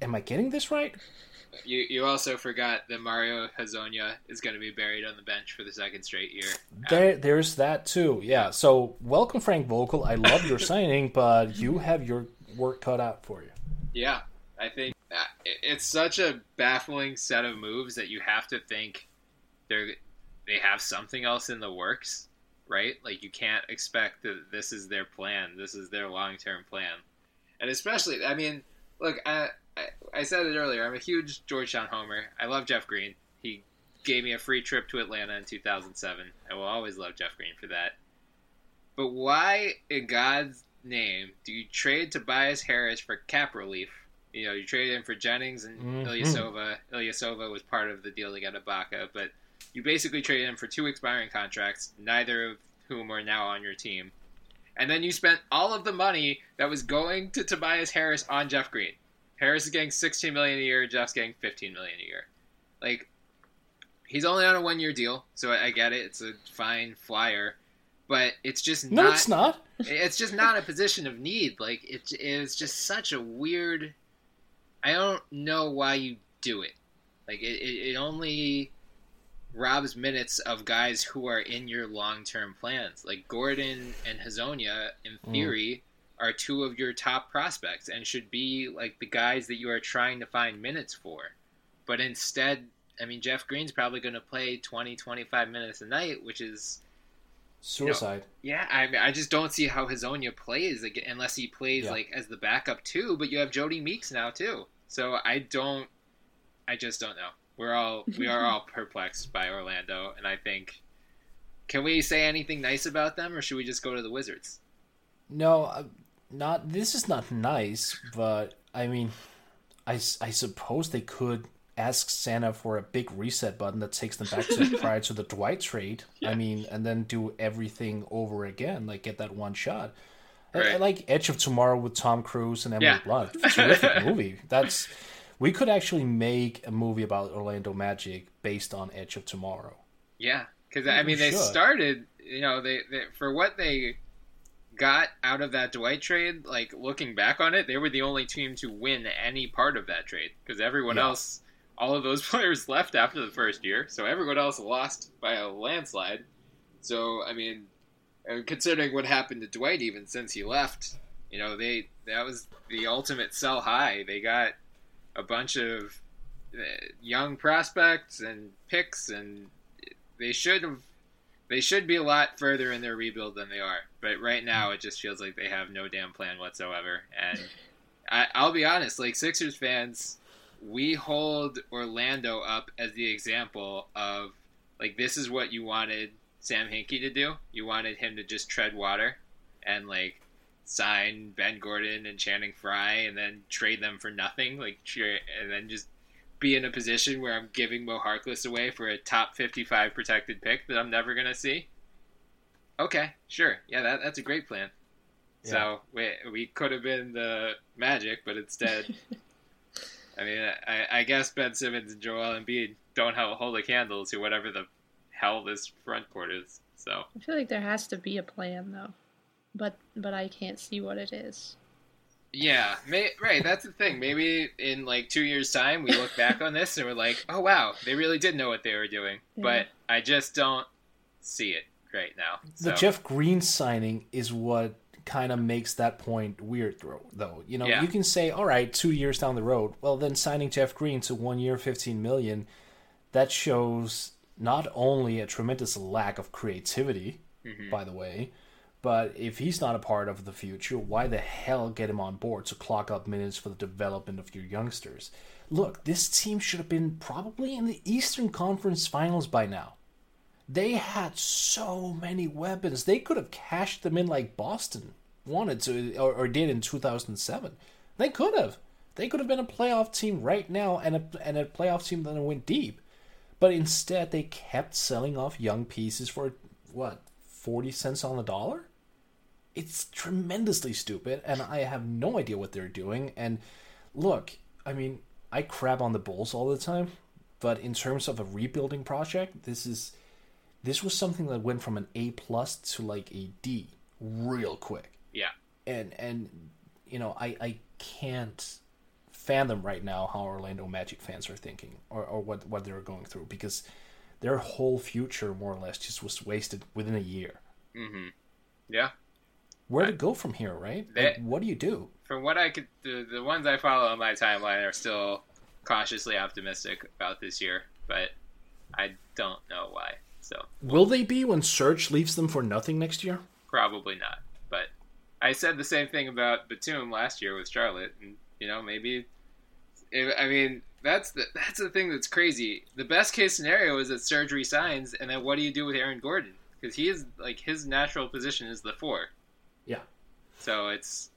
Am I getting this right? You you also forgot that Mario Hezonja is going to be buried on the bench for the second straight year. There, there's that too. Yeah. So welcome, Frank Vogel. I love your signing, but you have your work cut out for you. Yeah, I think uh, that it's such a baffling set of moves that you have to think they're they have something else in the works, right? Like you can't expect that this is their plan. This is their long term plan, and especially, I mean, look, I, I I said it earlier. I'm a huge Georgetown homer. I love Jeff Green. He gave me a free trip to Atlanta in 2007. I will always love Jeff Green for that. But why, in God's name, do you trade Tobias Harris for cap relief? You know, you traded him for Jennings and Mhm. Ilyasova. Ilyasova was part of the deal to get Ibaka, but you basically traded him for two expiring contracts, neither of whom are now on your team. And then you spent all of the money that was going to Tobias Harris on Jeff Green. Harris is getting 16 million a year, Jeff's getting 15 million a year. Like he's only on a one-year deal, so I I get it. It's a fine flyer, but it's just No, not it's not. it's just not a position of need. Like it is just such a weird. I don't know why you do it. Like it, it, it only robs minutes of guys who are in your long term plans. Like Gordon and Hezonja, in Mm. theory, are two of your top prospects and should be like the guys that you are trying to find minutes for. But instead, I mean, Jeff Green's probably going to play 20, 25 minutes a night, which is Suicide. yeah, I mean, I just don't see how Hezonja plays like, unless he plays Yeah. like as the backup too. But you have Jodie Meeks now too, so I don't I just don't know. We're all we are all perplexed by Orlando, and I think can we say anything nice about them, or should we just go to the Wizards? No, not this is not nice, but I mean, I, I suppose they could ask Santa for a big reset button that takes them back to prior to the Dwight trade. Yeah. I mean, and then do everything over again, like get that one shot. Right. I, I, like Edge of Tomorrow with Tom Cruise and Emily yeah. Blunt. Terrific movie. That's we could actually make a movie about Orlando Magic based on Edge of Tomorrow. Yeah, because I mean, they started. You know, they, they for what they got out of that Dwight trade. Like looking back on it, they were the only team to win any part of that trade because everyone yeah. else, all of those players left after the first year, so everyone else lost by a landslide. So I mean, and considering what happened to Dwight even since he left, you know, they that was the ultimate sell high. They got a bunch of uh, young prospects and picks, and they should have they should be a lot further in their rebuild than they are. But right now, it just feels like they have no damn plan whatsoever. And I, I'll be honest, like Sixers fans, we hold Orlando up as the example of like this is what you wanted Sam Hinkie to do. You wanted him to just tread water and like sign Ben Gordon and Channing Frye and then trade them for nothing, like and then just be in a position where I'm giving Mo Harkless away for a top 55 protected pick that I'm never going to see? Okay, sure. Yeah, that, that's a great plan. Yeah. So we, we could have been the Magic, but instead, I mean, I, I, guess Ben Simmons and Joel Embiid don't have, hold a candle to whatever the hell this front court is. So I feel like there has to be a plan, though, but but I can't see what it is. Yeah, may, right. That's the thing. Maybe in like two years' time, we look back on this and we're like, "Oh wow, they really did know what they were doing." Yeah. But I just don't see it right now. So. The Jeff Green signing is what kind of makes that point weird, though. You know, yeah. you can say, "All right, two years down the road." Well, then signing Jeff Green to one year, fifteen million, that shows not only a tremendous lack of creativity, mm-hmm. by the way, but if he's not a part of the future, why the hell get him on board to clock up minutes for the development of your youngsters? Look, this team should have been probably in the Eastern Conference Finals by now. They had so many weapons. They could have cashed them in like Boston wanted to or, or did in 2007. They could have. They could have been a playoff team right now and a, and a playoff team that went deep. But instead, they kept selling off young pieces for what, 40 cents on the dollar? it's tremendously stupid, and I have no idea what they're doing. And look, I mean, I crab on the Bulls all the time, but in terms of a rebuilding project, this is this was something that went from an A plus to like a D real quick. Yeah. And and you know, I I can't fathom right now how Orlando Magic fans are thinking or, or what what they're going through because their whole future more or less just was wasted within a year. Mm-hmm. Yeah, where to go from here, right? They, like, what do you do? From what I could, the, the ones I follow on my timeline are still cautiously optimistic about this year, but I don't know why. So, will they be when Serge leaves them for nothing next year? Probably not. But I said the same thing about Batum last year with Charlotte, and you know maybe. If, I mean, that's the that's the thing that's crazy. The best case scenario is that Serge resigns, and then what do you do with Aaron Gordon? Because he is like his natural position is the four. Yeah. So it's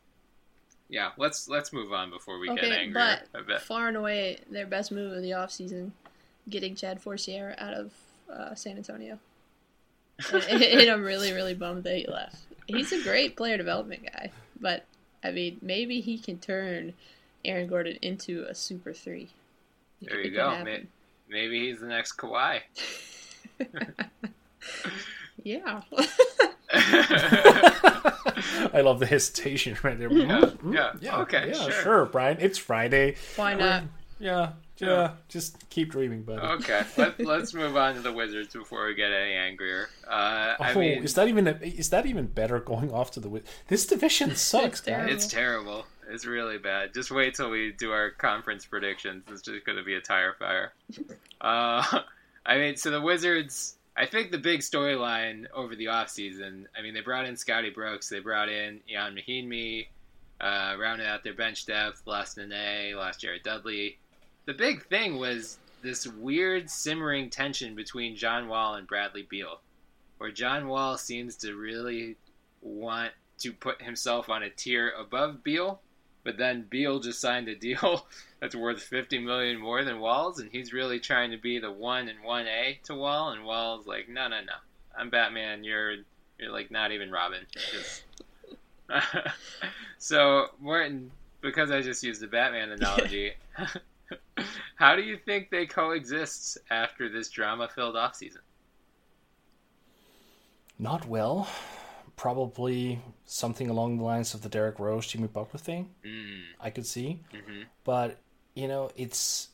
yeah. Let's let's move on before we okay, get angry. But far and away, their best move of the offseason, getting Chad Forcier out of uh, San Antonio. and, and I'm really really bummed that he left. He's a great player development guy, but I mean maybe he can turn Aaron Gordon into a super three. There you go. Maybe, maybe he's the next Kawhi. yeah. I love the hesitation right there. Yeah, mm-hmm. yeah, yeah, okay, yeah, sure. sure, Bryan. It's Friday. Why not? yeah, yeah, just keep dreaming, buddy. Okay, Let, let's move on to the Wizards before we get any angrier. Uh, oh, I mean, is that even a, is that even better going off to the Wizards? This division sucks. it's, terrible. it's terrible. It's really bad. Just wait till we do our conference predictions. It's just going to be a tire fire. Uh, I mean, so the Wizards I think the big storyline over the offseason, I mean, they brought in Scotty Brooks, they brought in Ian Mahinmi, uh, rounded out their bench depth, lost Nene, lost Jared Dudley. the big thing was this weird simmering tension between John Wall and Bradley Beal, where John Wall seems to really want to put himself on a tier above Beal, but then Beal just signed a deal that's worth 50 million more than Wall's, and he's really trying to be the one and one A to Wall, and Wall's like, no, no, no, I'm Batman. You're you're like not even Robin. Just... so Morten, because I just used the Batman analogy. How do you think they coexist after this drama-filled offseason? Not well. Probably something along the lines of the Derrick Rose, Jimmy Butler thing. Mm. I could see, Mm-hmm. but you know, it's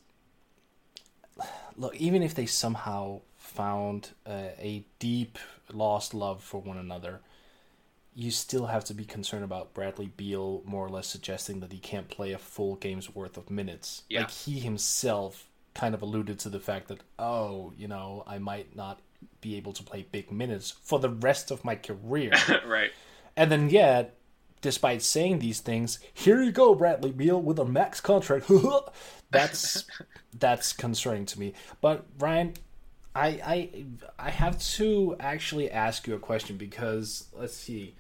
look. Even if they somehow found uh, a deep lost love for one another, you still have to be concerned about Bradley Beal more or less suggesting that he can't play a full game's worth of minutes. Yeah. Like he himself kind of alluded to the fact that, oh, you know, I might not be able to play big minutes for the rest of my career. right. and then yet, despite saying these things, here you go, Bradley Beal with a max contract. that's that's concerning to me. But Ryan, I I I have to actually ask you a question because let's see.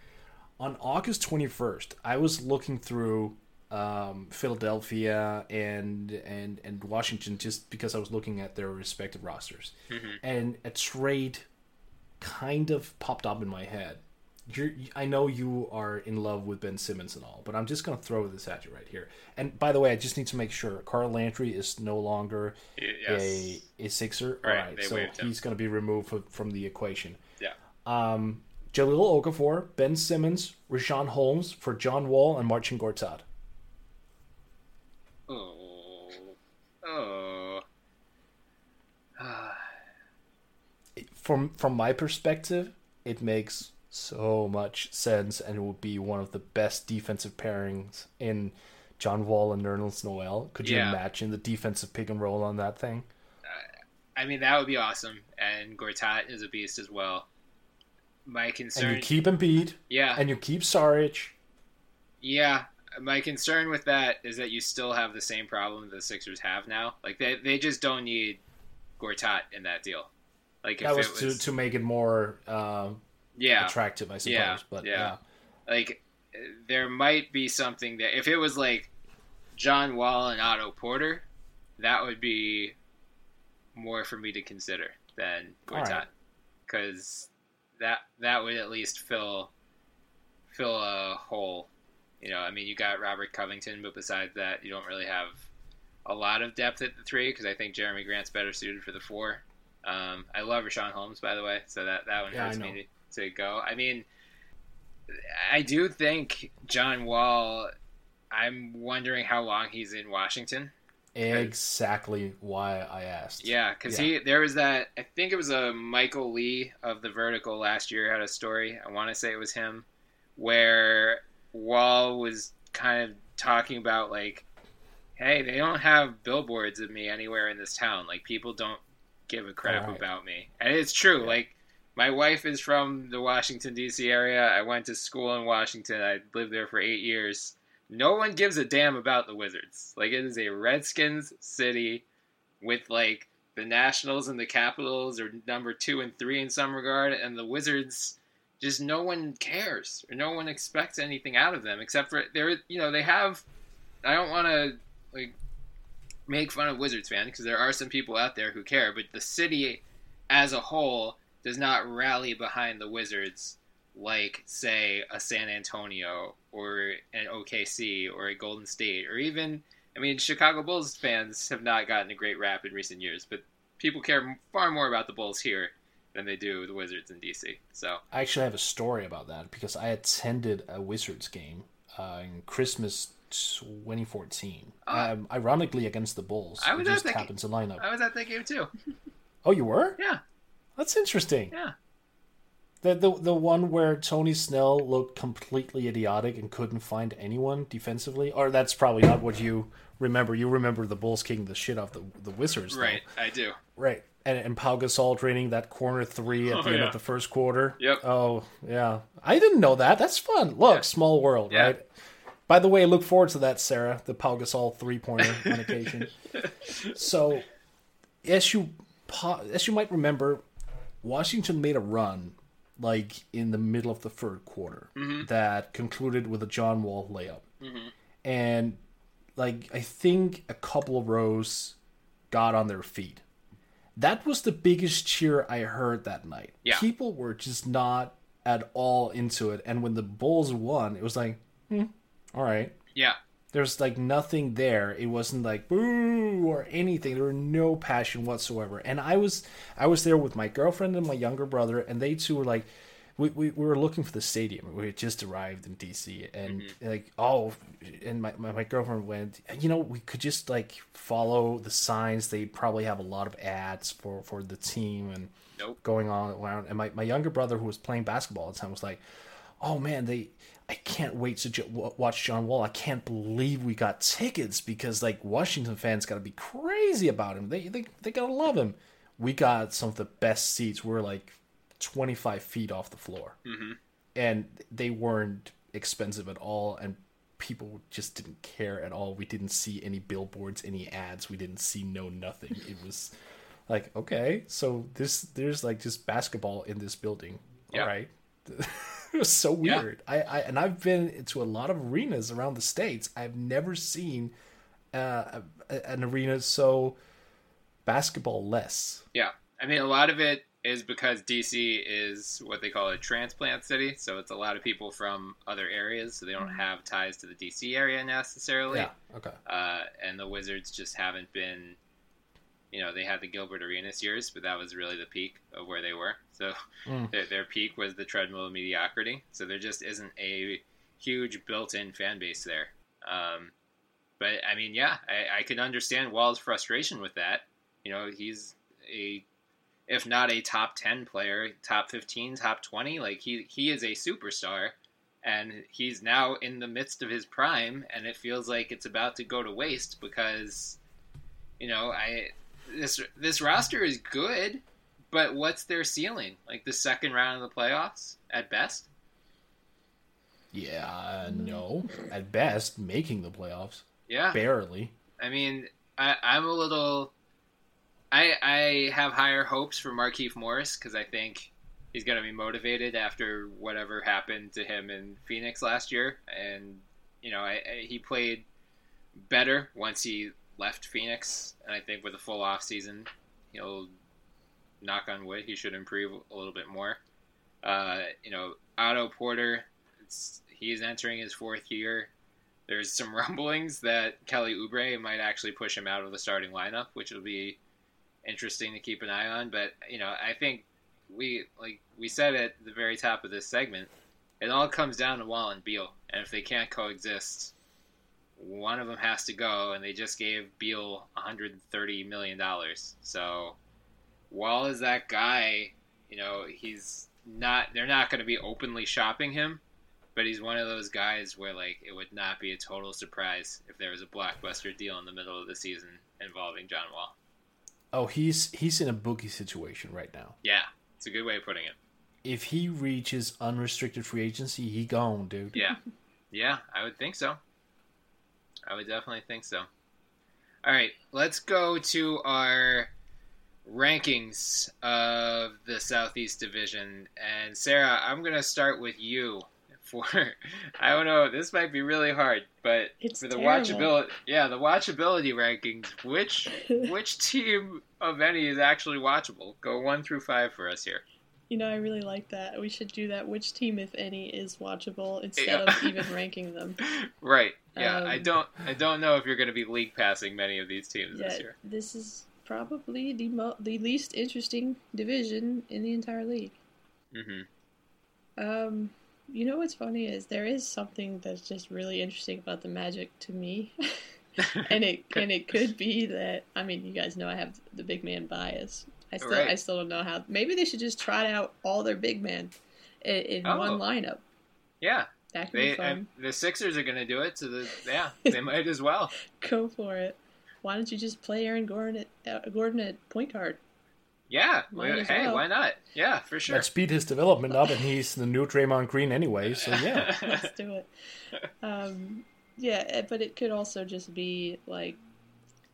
On August 21st, I was looking through um, Philadelphia and and and Washington just because I was looking at their respective rosters, and a trade kind of popped up in my head. You're, I know you are in love with Ben Simmons and all, but I'm just gonna throw this at you right here. And by the way, I just need to make sure Carl Landry is no longer yes. a a Sixer. Right, All right, so he's gonna be removed from, from the equation. Yeah. Um, Jahlil Okafor, Ben Simmons, Richaun Holmes for John Wall and Marcin Gortat. Oh. Oh. From from my perspective, it makes so much sense, and it would be one of the best defensive pairings in John Wall and Nerlens Noel. Could you Yeah. imagine the defensive pick and roll on that thing? Uh, I mean, that would be awesome. And Gortat is a beast as well. My concern. And you keep Embiid, yeah. and you keep Saric. Yeah, my concern with that is that you still have the same problem the Sixers have now. Like they they just don't need Gortat in that deal. Like if That was, it was to to make it more uh, yeah attractive, I suppose. Yeah, but yeah. yeah. like there might be something that if it was like John Wall and Otto Porter, that would be more for me to consider than Gortat because that that would at least fill fill a hole. You know, I mean, you got Robert Covington, but besides that, you don't really have a lot of depth at the three because I think Jerami Grant's better suited for the four. Um, I love Richaun Holmes, by the way, so that that one Yeah, hurts me to, to go. I mean, I do think John Wall. I'm wondering how long he's in Washington. Exactly why I asked. Yeah, because Yeah. he there was that. I think it was a Michael Lee of the Vertical last year had a story. I want to say it was him, where Wall was kind of talking about like, hey, they don't have billboards of me anywhere in this town. Like people don't give a crap Right. about me, and it's true. Like my wife is from the Washington D.C. area. I went to school in Washington. I lived there for eight years. No one gives a damn about the Wizards. Like it is a Redskins city with like the Nationals and the Capitals are number two and three in some regard, and the Wizards just no one cares or no one expects anything out of them except for they're you know they have. I don't want to like make fun of Wizards fans because there are some people out there who care, but the city as a whole does not rally behind the Wizards like say a San Antonio or an OKC or a Golden State or even I mean Chicago Bulls fans have not gotten a great rap in recent years, but people care far more about the Bulls here than they do the Wizards in DC. So I actually have a story about that because I attended a Wizards game uh, in Christmas 2014. Um, ironically, against the Bulls. I was at just to line up. I was at that game too. Oh, you were? Yeah, That's interesting. yeah. The, the the one where Tony Snell looked completely idiotic and couldn't find anyone defensively, or that's probably not what you remember. You remember the Bulls kicking the shit off the the Wizards, though. Right, I do. Right. And, and Pau Gasol draining that corner three at Oh, the end yeah. of the first quarter. Yep. Oh, yeah. I didn't know that. That's fun. Look, Yeah. small world, Yeah. right? By the way, look forward to that, Sarah. The Pau Gasol three pointer on occasion. So, as you as you might remember, Washington made a run like in the middle of the third quarter mm-hmm. that concluded with a John Wall layup, mm-hmm. and like I think a couple of rows got on their feet. That was the biggest cheer I heard that night. Yeah. People were just not at all into it, and when the Bulls won, it was like, hmm, all right. Yeah. There's like nothing there. It wasn't like boo or anything. There were no passion whatsoever. And I was I was there with my girlfriend and my younger brother, and they two were like, we, we, we were looking for the stadium. We had just arrived in DC, and mm-hmm. like oh, and my, my my girlfriend went. You know, we could just like follow the signs. They probably have a lot of ads for for the team and Nope. going on around. And my my younger brother who was playing basketball at the time was like, oh man, they. I can't wait to jo- watch John Wall. I can't believe we got tickets because like Washington fans got to be crazy about him. They they they gotta love him. We got some of the best seats. We're like twenty five feet off the floor, mm-hmm. and they weren't expensive at all. And people just didn't care at all. We didn't see any billboards, any ads. We didn't see no nothing. It was like okay, so this there's like just basketball in this building. Yeah. All right. it was so Yeah. weird. I, I and I've been to a lot of arenas around the states. I've never seen uh, an arena so basketball less. Yeah. I mean, a lot of it is because DC is what they call a transplant city. So it's a lot of people from other areas. So they don't have ties to the DC area necessarily. Yeah. Okay. Uh, and the Wizards just haven't been, you know, they had the Gilbert Arenas years, but that was really the peak of where they were. So their, their peak was the treadmill of mediocrity. So there just isn't a huge built-in fan base there. Um, but I mean, yeah, I, I can understand Wall's frustration with that. You know, he's a, if not a top ten player, top fifteen, top twenty. Like he he is a superstar, and he's now in the midst of his prime, and it feels like it's about to go to waste because, you know, I this this roster is good, but what's their ceiling? Like the second round of the playoffs at best. Yeah. No. At best, making the playoffs. Yeah, Barely. I mean, I, I'm a little. I I have higher hopes for Markieff Morris because I think he's going to be motivated after whatever happened to him in Phoenix last year, and you know, I, I, he played better once he left Phoenix, and I think with a full off season, he'll knock on wood, he should improve a little bit more. Uh, you know, Otto Porter, he's entering his fourth year. There's some rumblings that Kelly Oubre might actually push him out of the starting lineup, which will be interesting to keep an eye on. But you know, I think we like we said at the very top of this segment, it all comes down to Wall and Beal, and if they can't coexist, one of them has to go. And they just gave Beal 130 million dollars, so Wall is that guy. You know, he's not. They're not going to be openly shopping him but he's one of those guys where like it would not be a total surprise if there was a blockbuster deal in the middle of the season involving John Wall. Oh, he's he's in a bookie situation right now. Yeah, it's a good way of putting it. If he reaches unrestricted free agency, he gone, dude. Yeah, yeah, I would think so. I would definitely think so. All right, let's go to our rankings of the Southeast Division. And Sarah, I'm going to start with you for I don't know, this might be really hard, but It's for the terrible. watchability yeah, the watchability rankings, which which team of any is actually watchable? Go 1 through 5 for us here. You know, I really like that. We should do that. Which team, if any, is watchable instead Yeah. of even ranking them. Right. Yeah, I Um, don't I don't know if you're going to be league passing many of these teams Yeah, this year. this is probably the mo- the least interesting division in the entire league. Mhm. Um, you know what's funny is there is something that's just really interesting about the Magic to me, and it and it could be that I mean you guys know I have the big man bias. I still I still don't know how. Maybe they should just trot out all their big men in, in Oh. one lineup. Yeah. That could They be fun. uh, the Sixers are going to do it, so the, yeah, they might as well. Go for it. Why don't you just play Aaron Gordon at uh, Gordon at point guard? Yeah. Might hey, well. why not? Yeah, for sure. Let's speed his development up, and he's the new Draymond Green anyway. So yeah, Let's do it. Um, Yeah, eh, but it could also just be like,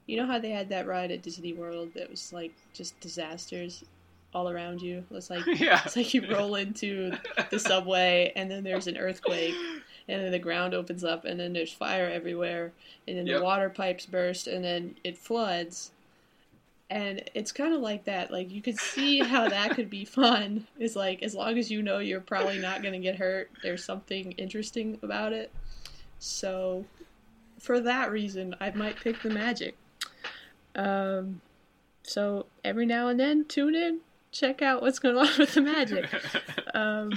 you know how they had that ride at Disney World that was like just disasters all around you. It's like Yeah. it's like you roll into the subway and then there's an earthquake and then the ground opens up and then there's fire everywhere and then Yep. the water pipes burst and then it floods. And it's kind of like that. Like you could see how that could be fun. is like as long as you know you're probably not going to get hurt, there's something interesting about it. So, for that reason, I might pick the Magic. Um, so every now and then, tune in, check out what's going on with the Magic. Um,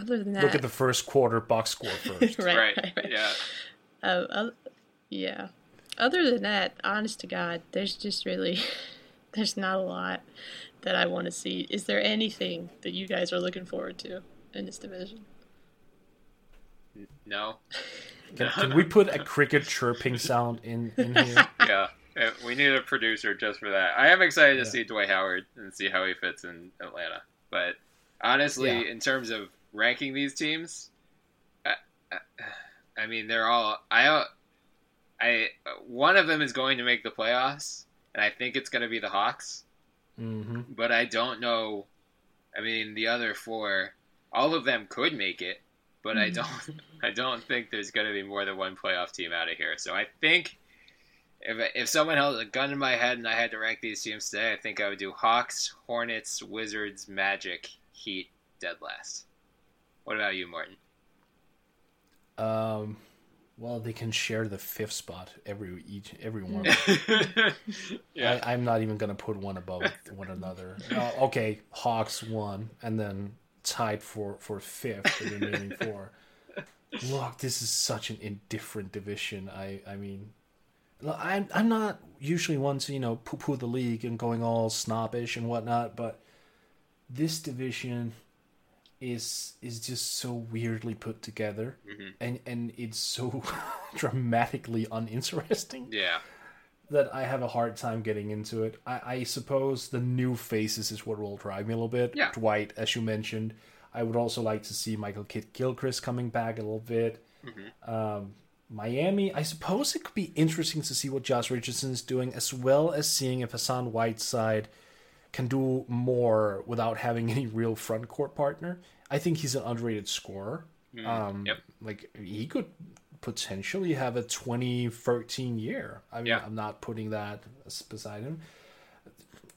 other than that, Look at the first quarter box score first. right, right. right, right. Yeah. Uh, yeah. Other than that, honest to God, there's just really, there's not a lot that I want to see. Is there anything that you guys are looking forward to in this division? No. Can, can we put a cricket chirping sound in, in here? Yeah. Uh, We need a producer just for that. I am excited to see Dwight Howard and see how he fits in Atlanta. But honestly, Yeah. in terms of ranking these teams, I, I, I mean, they're all. I, I one of them is going to make the playoffs, and I think it's going to be the Hawks. hmm But I don't know. I mean, the other four, all of them could make it, but I don't. I don't think there's going to be more than one playoff team out of here. So I think if if someone held a gun in my head and I had to rank these teams today, I think I would do Hawks, Hornets, Wizards, Magic, Heat, dead last. What about you, Morten? Um, well, they can share the fifth spot every each every one. yeah, I, I'm not even gonna put one above one another. Uh, okay, Hawks one, and then tied for for fifth, the remaining four. Look, this is such an indifferent division. I I mean, look, I'm I'm not usually one to you know poo poo the league and going all snobbish and whatnot, but this division is is just so weirdly put together, and and it's so dramatically uninteresting yeah, that I have a hard time getting into it. I, I suppose the new faces is what will drive me a little bit. Yeah. Dwight, as you mentioned. I would also like to see Michael Kidd Gilchrist coming back a little bit. Um, Miami, I suppose it could be interesting to see what Josh Richardson is doing, as well as seeing if Hassan Whiteside can do more without having any real front court partner. I think he's an underrated scorer. Um, Yep. Like he could potentially have a 2013 year. I mean, Yeah. I'm not putting that beside him.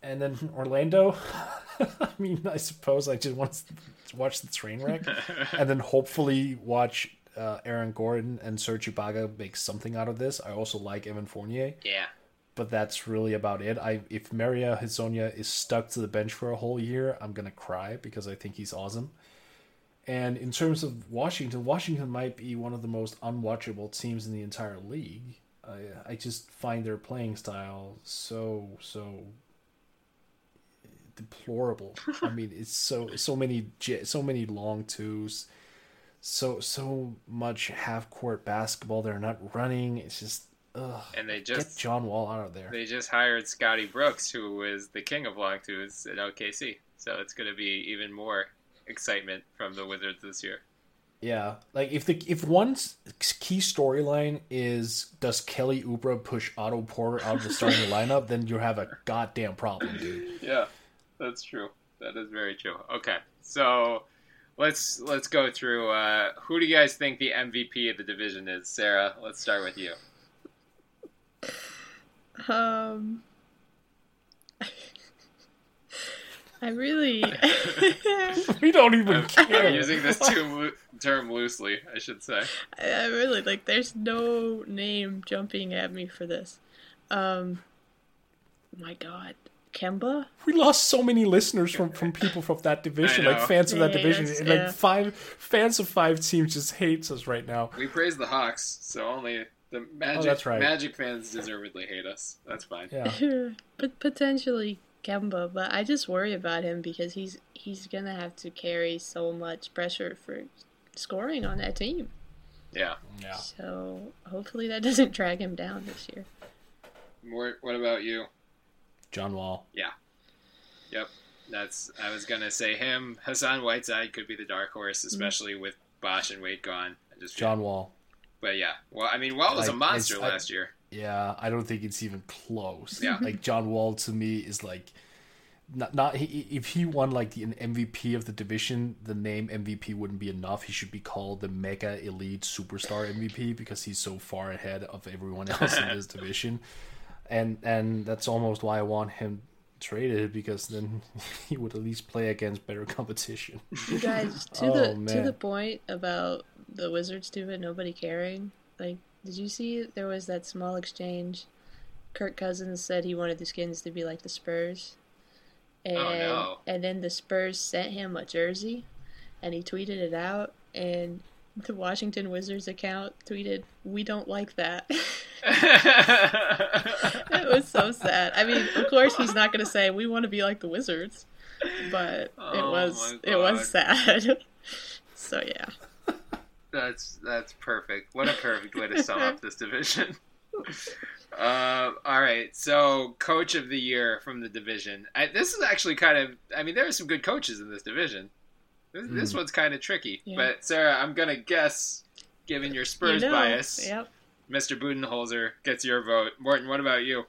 And then Orlando. I mean, I suppose I just want to watch the train wreck, and then hopefully watch uh, Aaron Gordon and Serge Ibaka make something out of this. I also like Evan Fournier yeah, but that's really about it. I if Mario Hezonja is stuck to the bench for a whole year, I'm gonna cry because I think he's awesome. And in terms of Washington, Washington might be one of the most unwatchable teams in the entire league. I I just find their playing style so so deplorable. I mean, it's so so many so many long twos, so so much half court basketball. They're not running. It's just ugh. and they just Get John Wall out of there. they just hired Scotty Brooks, who is the king of long twos at OKC. So it's going to be even more excitement from the Wizards this year. Yeah, like if the if one key storyline is does Kelly Oubre push Otto Porter out of the starting lineup, then you have a goddamn problem, dude. Yeah, that's true. That is very true. Okay, so let's let's go through. Uh, who do you guys think the MVP of the division is? Sarah, let's start with you. Um, I really, We don't even I'm, care. I'm using this term, term loosely, I should say. I I really like. There's no name jumping at me for this. Um, my God, Kemba. We lost so many listeners from from people from that division, like fans of that Yeah, division. yes, And, yeah. Like five fans of five teams just hates us right now. We praise the Hawks, so only the oh, Magic Oh, that's right. Magic fans deservedly hate us. That's fine. Yeah, but potentially Kemba, but I just worry about him because he's he's gonna have to carry so much pressure for scoring on that team. Yeah. yeah. So hopefully that doesn't drag him down this year. More, what about you? John Wall. Yeah. Yep. That's. I was gonna say him. Hassan Whiteside could be the dark horse, mm-hmm. especially with Bosh and Wade gone. I just John Wall. But yeah, well, I mean, Wall was a monster it's- I- last year. Yeah, I don't think it's even close. Yeah. like John Wall to me is like not not he, if he won like the an MVP of the division, the name MVP wouldn't be enough. He should be called the Mega Elite Superstar MVP because he's so far ahead of everyone else in this division, and and that's almost why I want him traded because then he would at least play against better competition. You guys, to Oh, the to the point about the Wizards stupid, nobody caring. Like, did you see there was that small exchange? Kirk Cousins said he wanted the Skins to be like the Spurs, and Oh, no. and then the Spurs sent him a jersey, and he tweeted it out, and the Washington Wizards account tweeted, "We don't like that." it was so sad. I mean, of course, he's not going to say we want to be like the Wizards, but it Oh, was it was sad. so yeah. That's that's perfect. What a perfect way to sum up this division. Uh, all right, so coach of the year from the division. I, this is actually kind of. I mean, there are some good coaches in this division. This, this one's kind of tricky. Yeah. But Sarah, I'm gonna guess, given your Spurs you know, bias, Yep. Mr. Budenholzer gets your vote. Morten, what about you?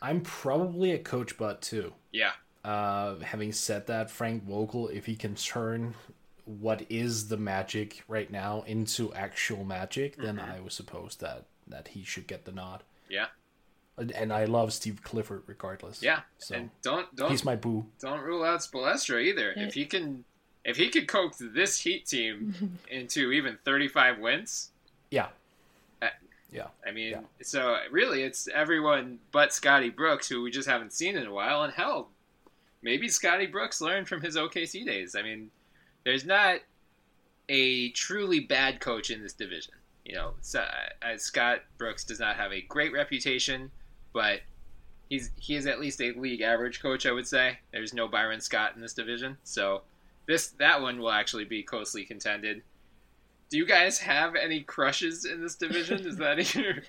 I'm probably a Coach Bud too. Yeah, Uh, having said that, Frank Vogel, if he can turn what is the magic right now into actual magic, then Mm-hmm. I would suppose that that he should get the nod. yeah, And, and I love Steve Clifford regardless. yeah. So and don't don't he's my boo. don't rule out Spoelstra either. Yeah. If he can, if he could coax this Heat team into even 35 wins, Yeah. Uh, Yeah. I mean, Yeah. so really, it's everyone but Scotty Brooks, who we just haven't seen in a while. And hell, maybe Scotty Brooks learned from his OKC days. I mean, there's not a truly bad coach in this division. You know, uh, Scott Brooks does not have a great reputation, but he's he is at least a league average coach. I would say there's no Byron Scott in this division, so this that one will actually be closely contended. Do you guys have any crushes in this division? Is that even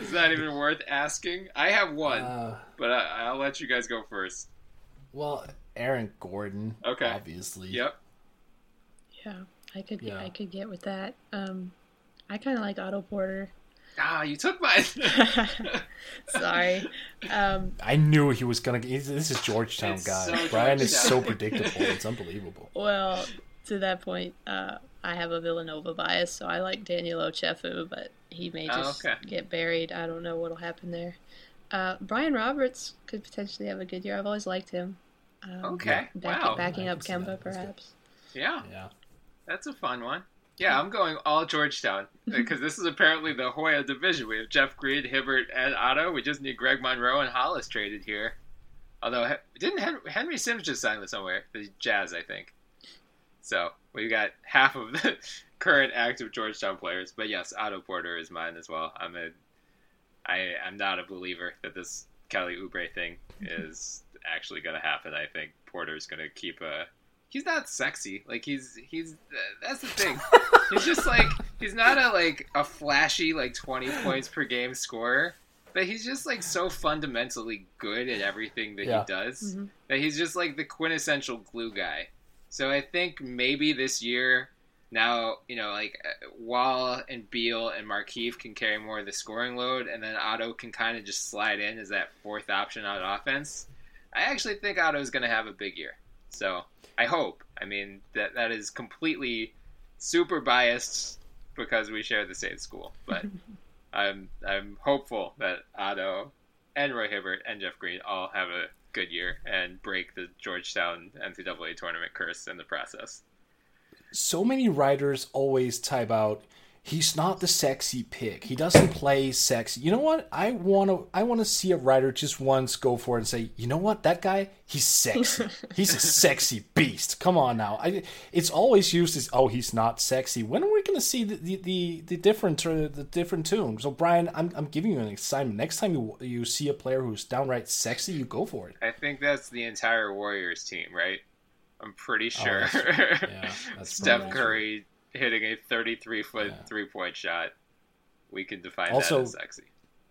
is that even worth asking? I have one, Uh, but I, I'll let you guys go first. well, Aaron Gordon. Okay. Obviously. Yep. Yeah. I could Yeah. I could get with that. Um, I kind of like Otto Porter. Ah, you took mine. Sorry. Um, I knew he was gonna. he's- This is Georgetown guy. so Bryan is so predictable. It's unbelievable. well, to that point, uh, I have a Villanova bias, so I like Daniel Ochefu, but he may Oh, just okay. get buried. I don't know what'll happen there. Uh, Brian Roberts could potentially have a good year. I've always liked him. Um, Okay. back- Wow. Backing up can see that. Kemba, perhaps. Yeah, Yeah. that's a fun one. Yeah, I'm going all Georgetown because this is apparently the Hoya division. We have Jeff Green, Hibbert, and Otto. We just need Greg Monroe and Hollis traded here. Although didn't Henry Sims just sign with somewhere? The Jazz, I think. So we got half of the current active Georgetown players. But yes, Otto Porter is mine as well. I'm a, I am not a believer that this Kelly Oubre thing is actually going to happen. I think Porter's going to keep a. He's not sexy. Like he's he's that's the thing. he's just like he's not a like a flashy like twenty points per game scorer, but he's just like so fundamentally good at everything that Yeah. he does Mhm. that he's just like the quintessential glue guy. So I think maybe this year, now you know, like uh, Wall and Beal and Markieff can carry more of the scoring load, and then Otto can kind of just slide in as that fourth option on offense. I actually think Otto's going to have a big year. So I hope. I mean that that is completely super biased because we share the same school, but I'm I'm hopeful that Otto and Roy Hibbert and Jeff Green all have a good year and break the Georgetown NCAA tournament curse in the process. so many writers always type out he's not the sexy pick. He doesn't play sexy you know what? I want to i want to see a writer just once go for it and say you know what? That guy he's sexy. He's a sexy beast. Come on now. I, it's always used as oh he's not sexy. When are we going to see the the, the, the different uh, the different tune so Bryan I'm, I'm giving you an assignment next time you you see a player who's downright sexy you go for it. I think that's the entire Warriors team, right? I'm pretty sure. Oh, that's- yeah, that's Steph probably Curry hitting a 33 foot Yeah. three point shot. We can define Also- that as sexy.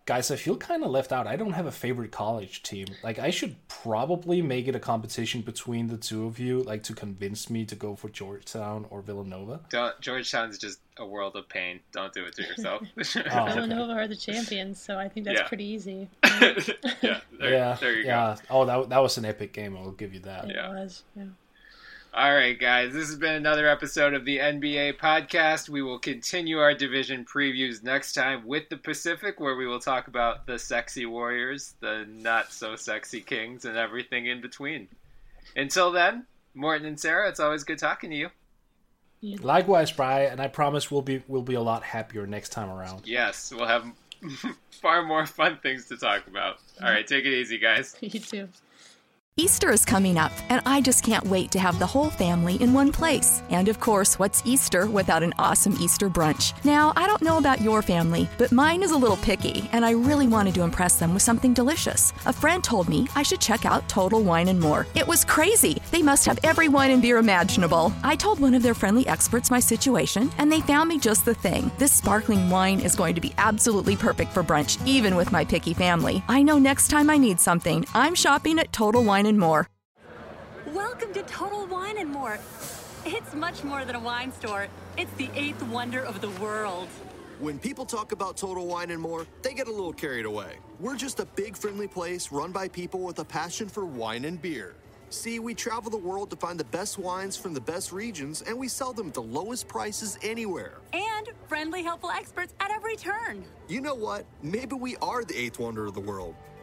guys, I feel kind of left out. I don't have a favorite college team. Like, I should probably make it a competition between the two of you, like to convince me to go for Georgetown or Villanova. Don't, Georgetown's just a world of pain. Don't do it to yourself. Oh, okay. Villanova are the champions, so I think that's Yeah. pretty easy. yeah, there, yeah, there you yeah. go. Oh, that that was an epic game. I'll give you that. It Yeah. was. Yeah. All right, guys, this has been another episode of the NBA podcast. We will continue our division previews next time with the Pacific, where we will talk about the sexy Warriors, the not so sexy Kings, and everything in between. Until then, Morten and Sarah, it's always good talking to you. Likewise, Bry, and I promise we'll be we'll be a lot happier next time around. Yes, we'll have far more fun things to talk about. All right, take it easy, guys. You too. Easter is coming up, and I just can't wait to have the whole family in one place. And of course, what's Easter without an awesome Easter brunch? Now, I don't know about your family, but mine is a little picky, and I really wanted to impress them with something delicious. A friend told me I should check out Total Wine and More. It was crazy. They must have every wine and beer imaginable. I told one of their friendly experts my situation, and they found me just the thing. This sparkling wine is going to be absolutely perfect for brunch, even with my picky family. I know next time I need something, I'm shopping at Total Wine and More. Welcome to Total Wine and More. It's much more than a wine store. It's the eighth wonder of the world. When people talk about Total Wine and More, they get a little carried away. We're just a big, friendly place run by people with a passion for wine and beer. See, we travel the world to find the best wines from the best regions, and we sell them at the lowest prices anywhere. And friendly, helpful experts at every turn. You know what? Maybe we are the eighth wonder of the world.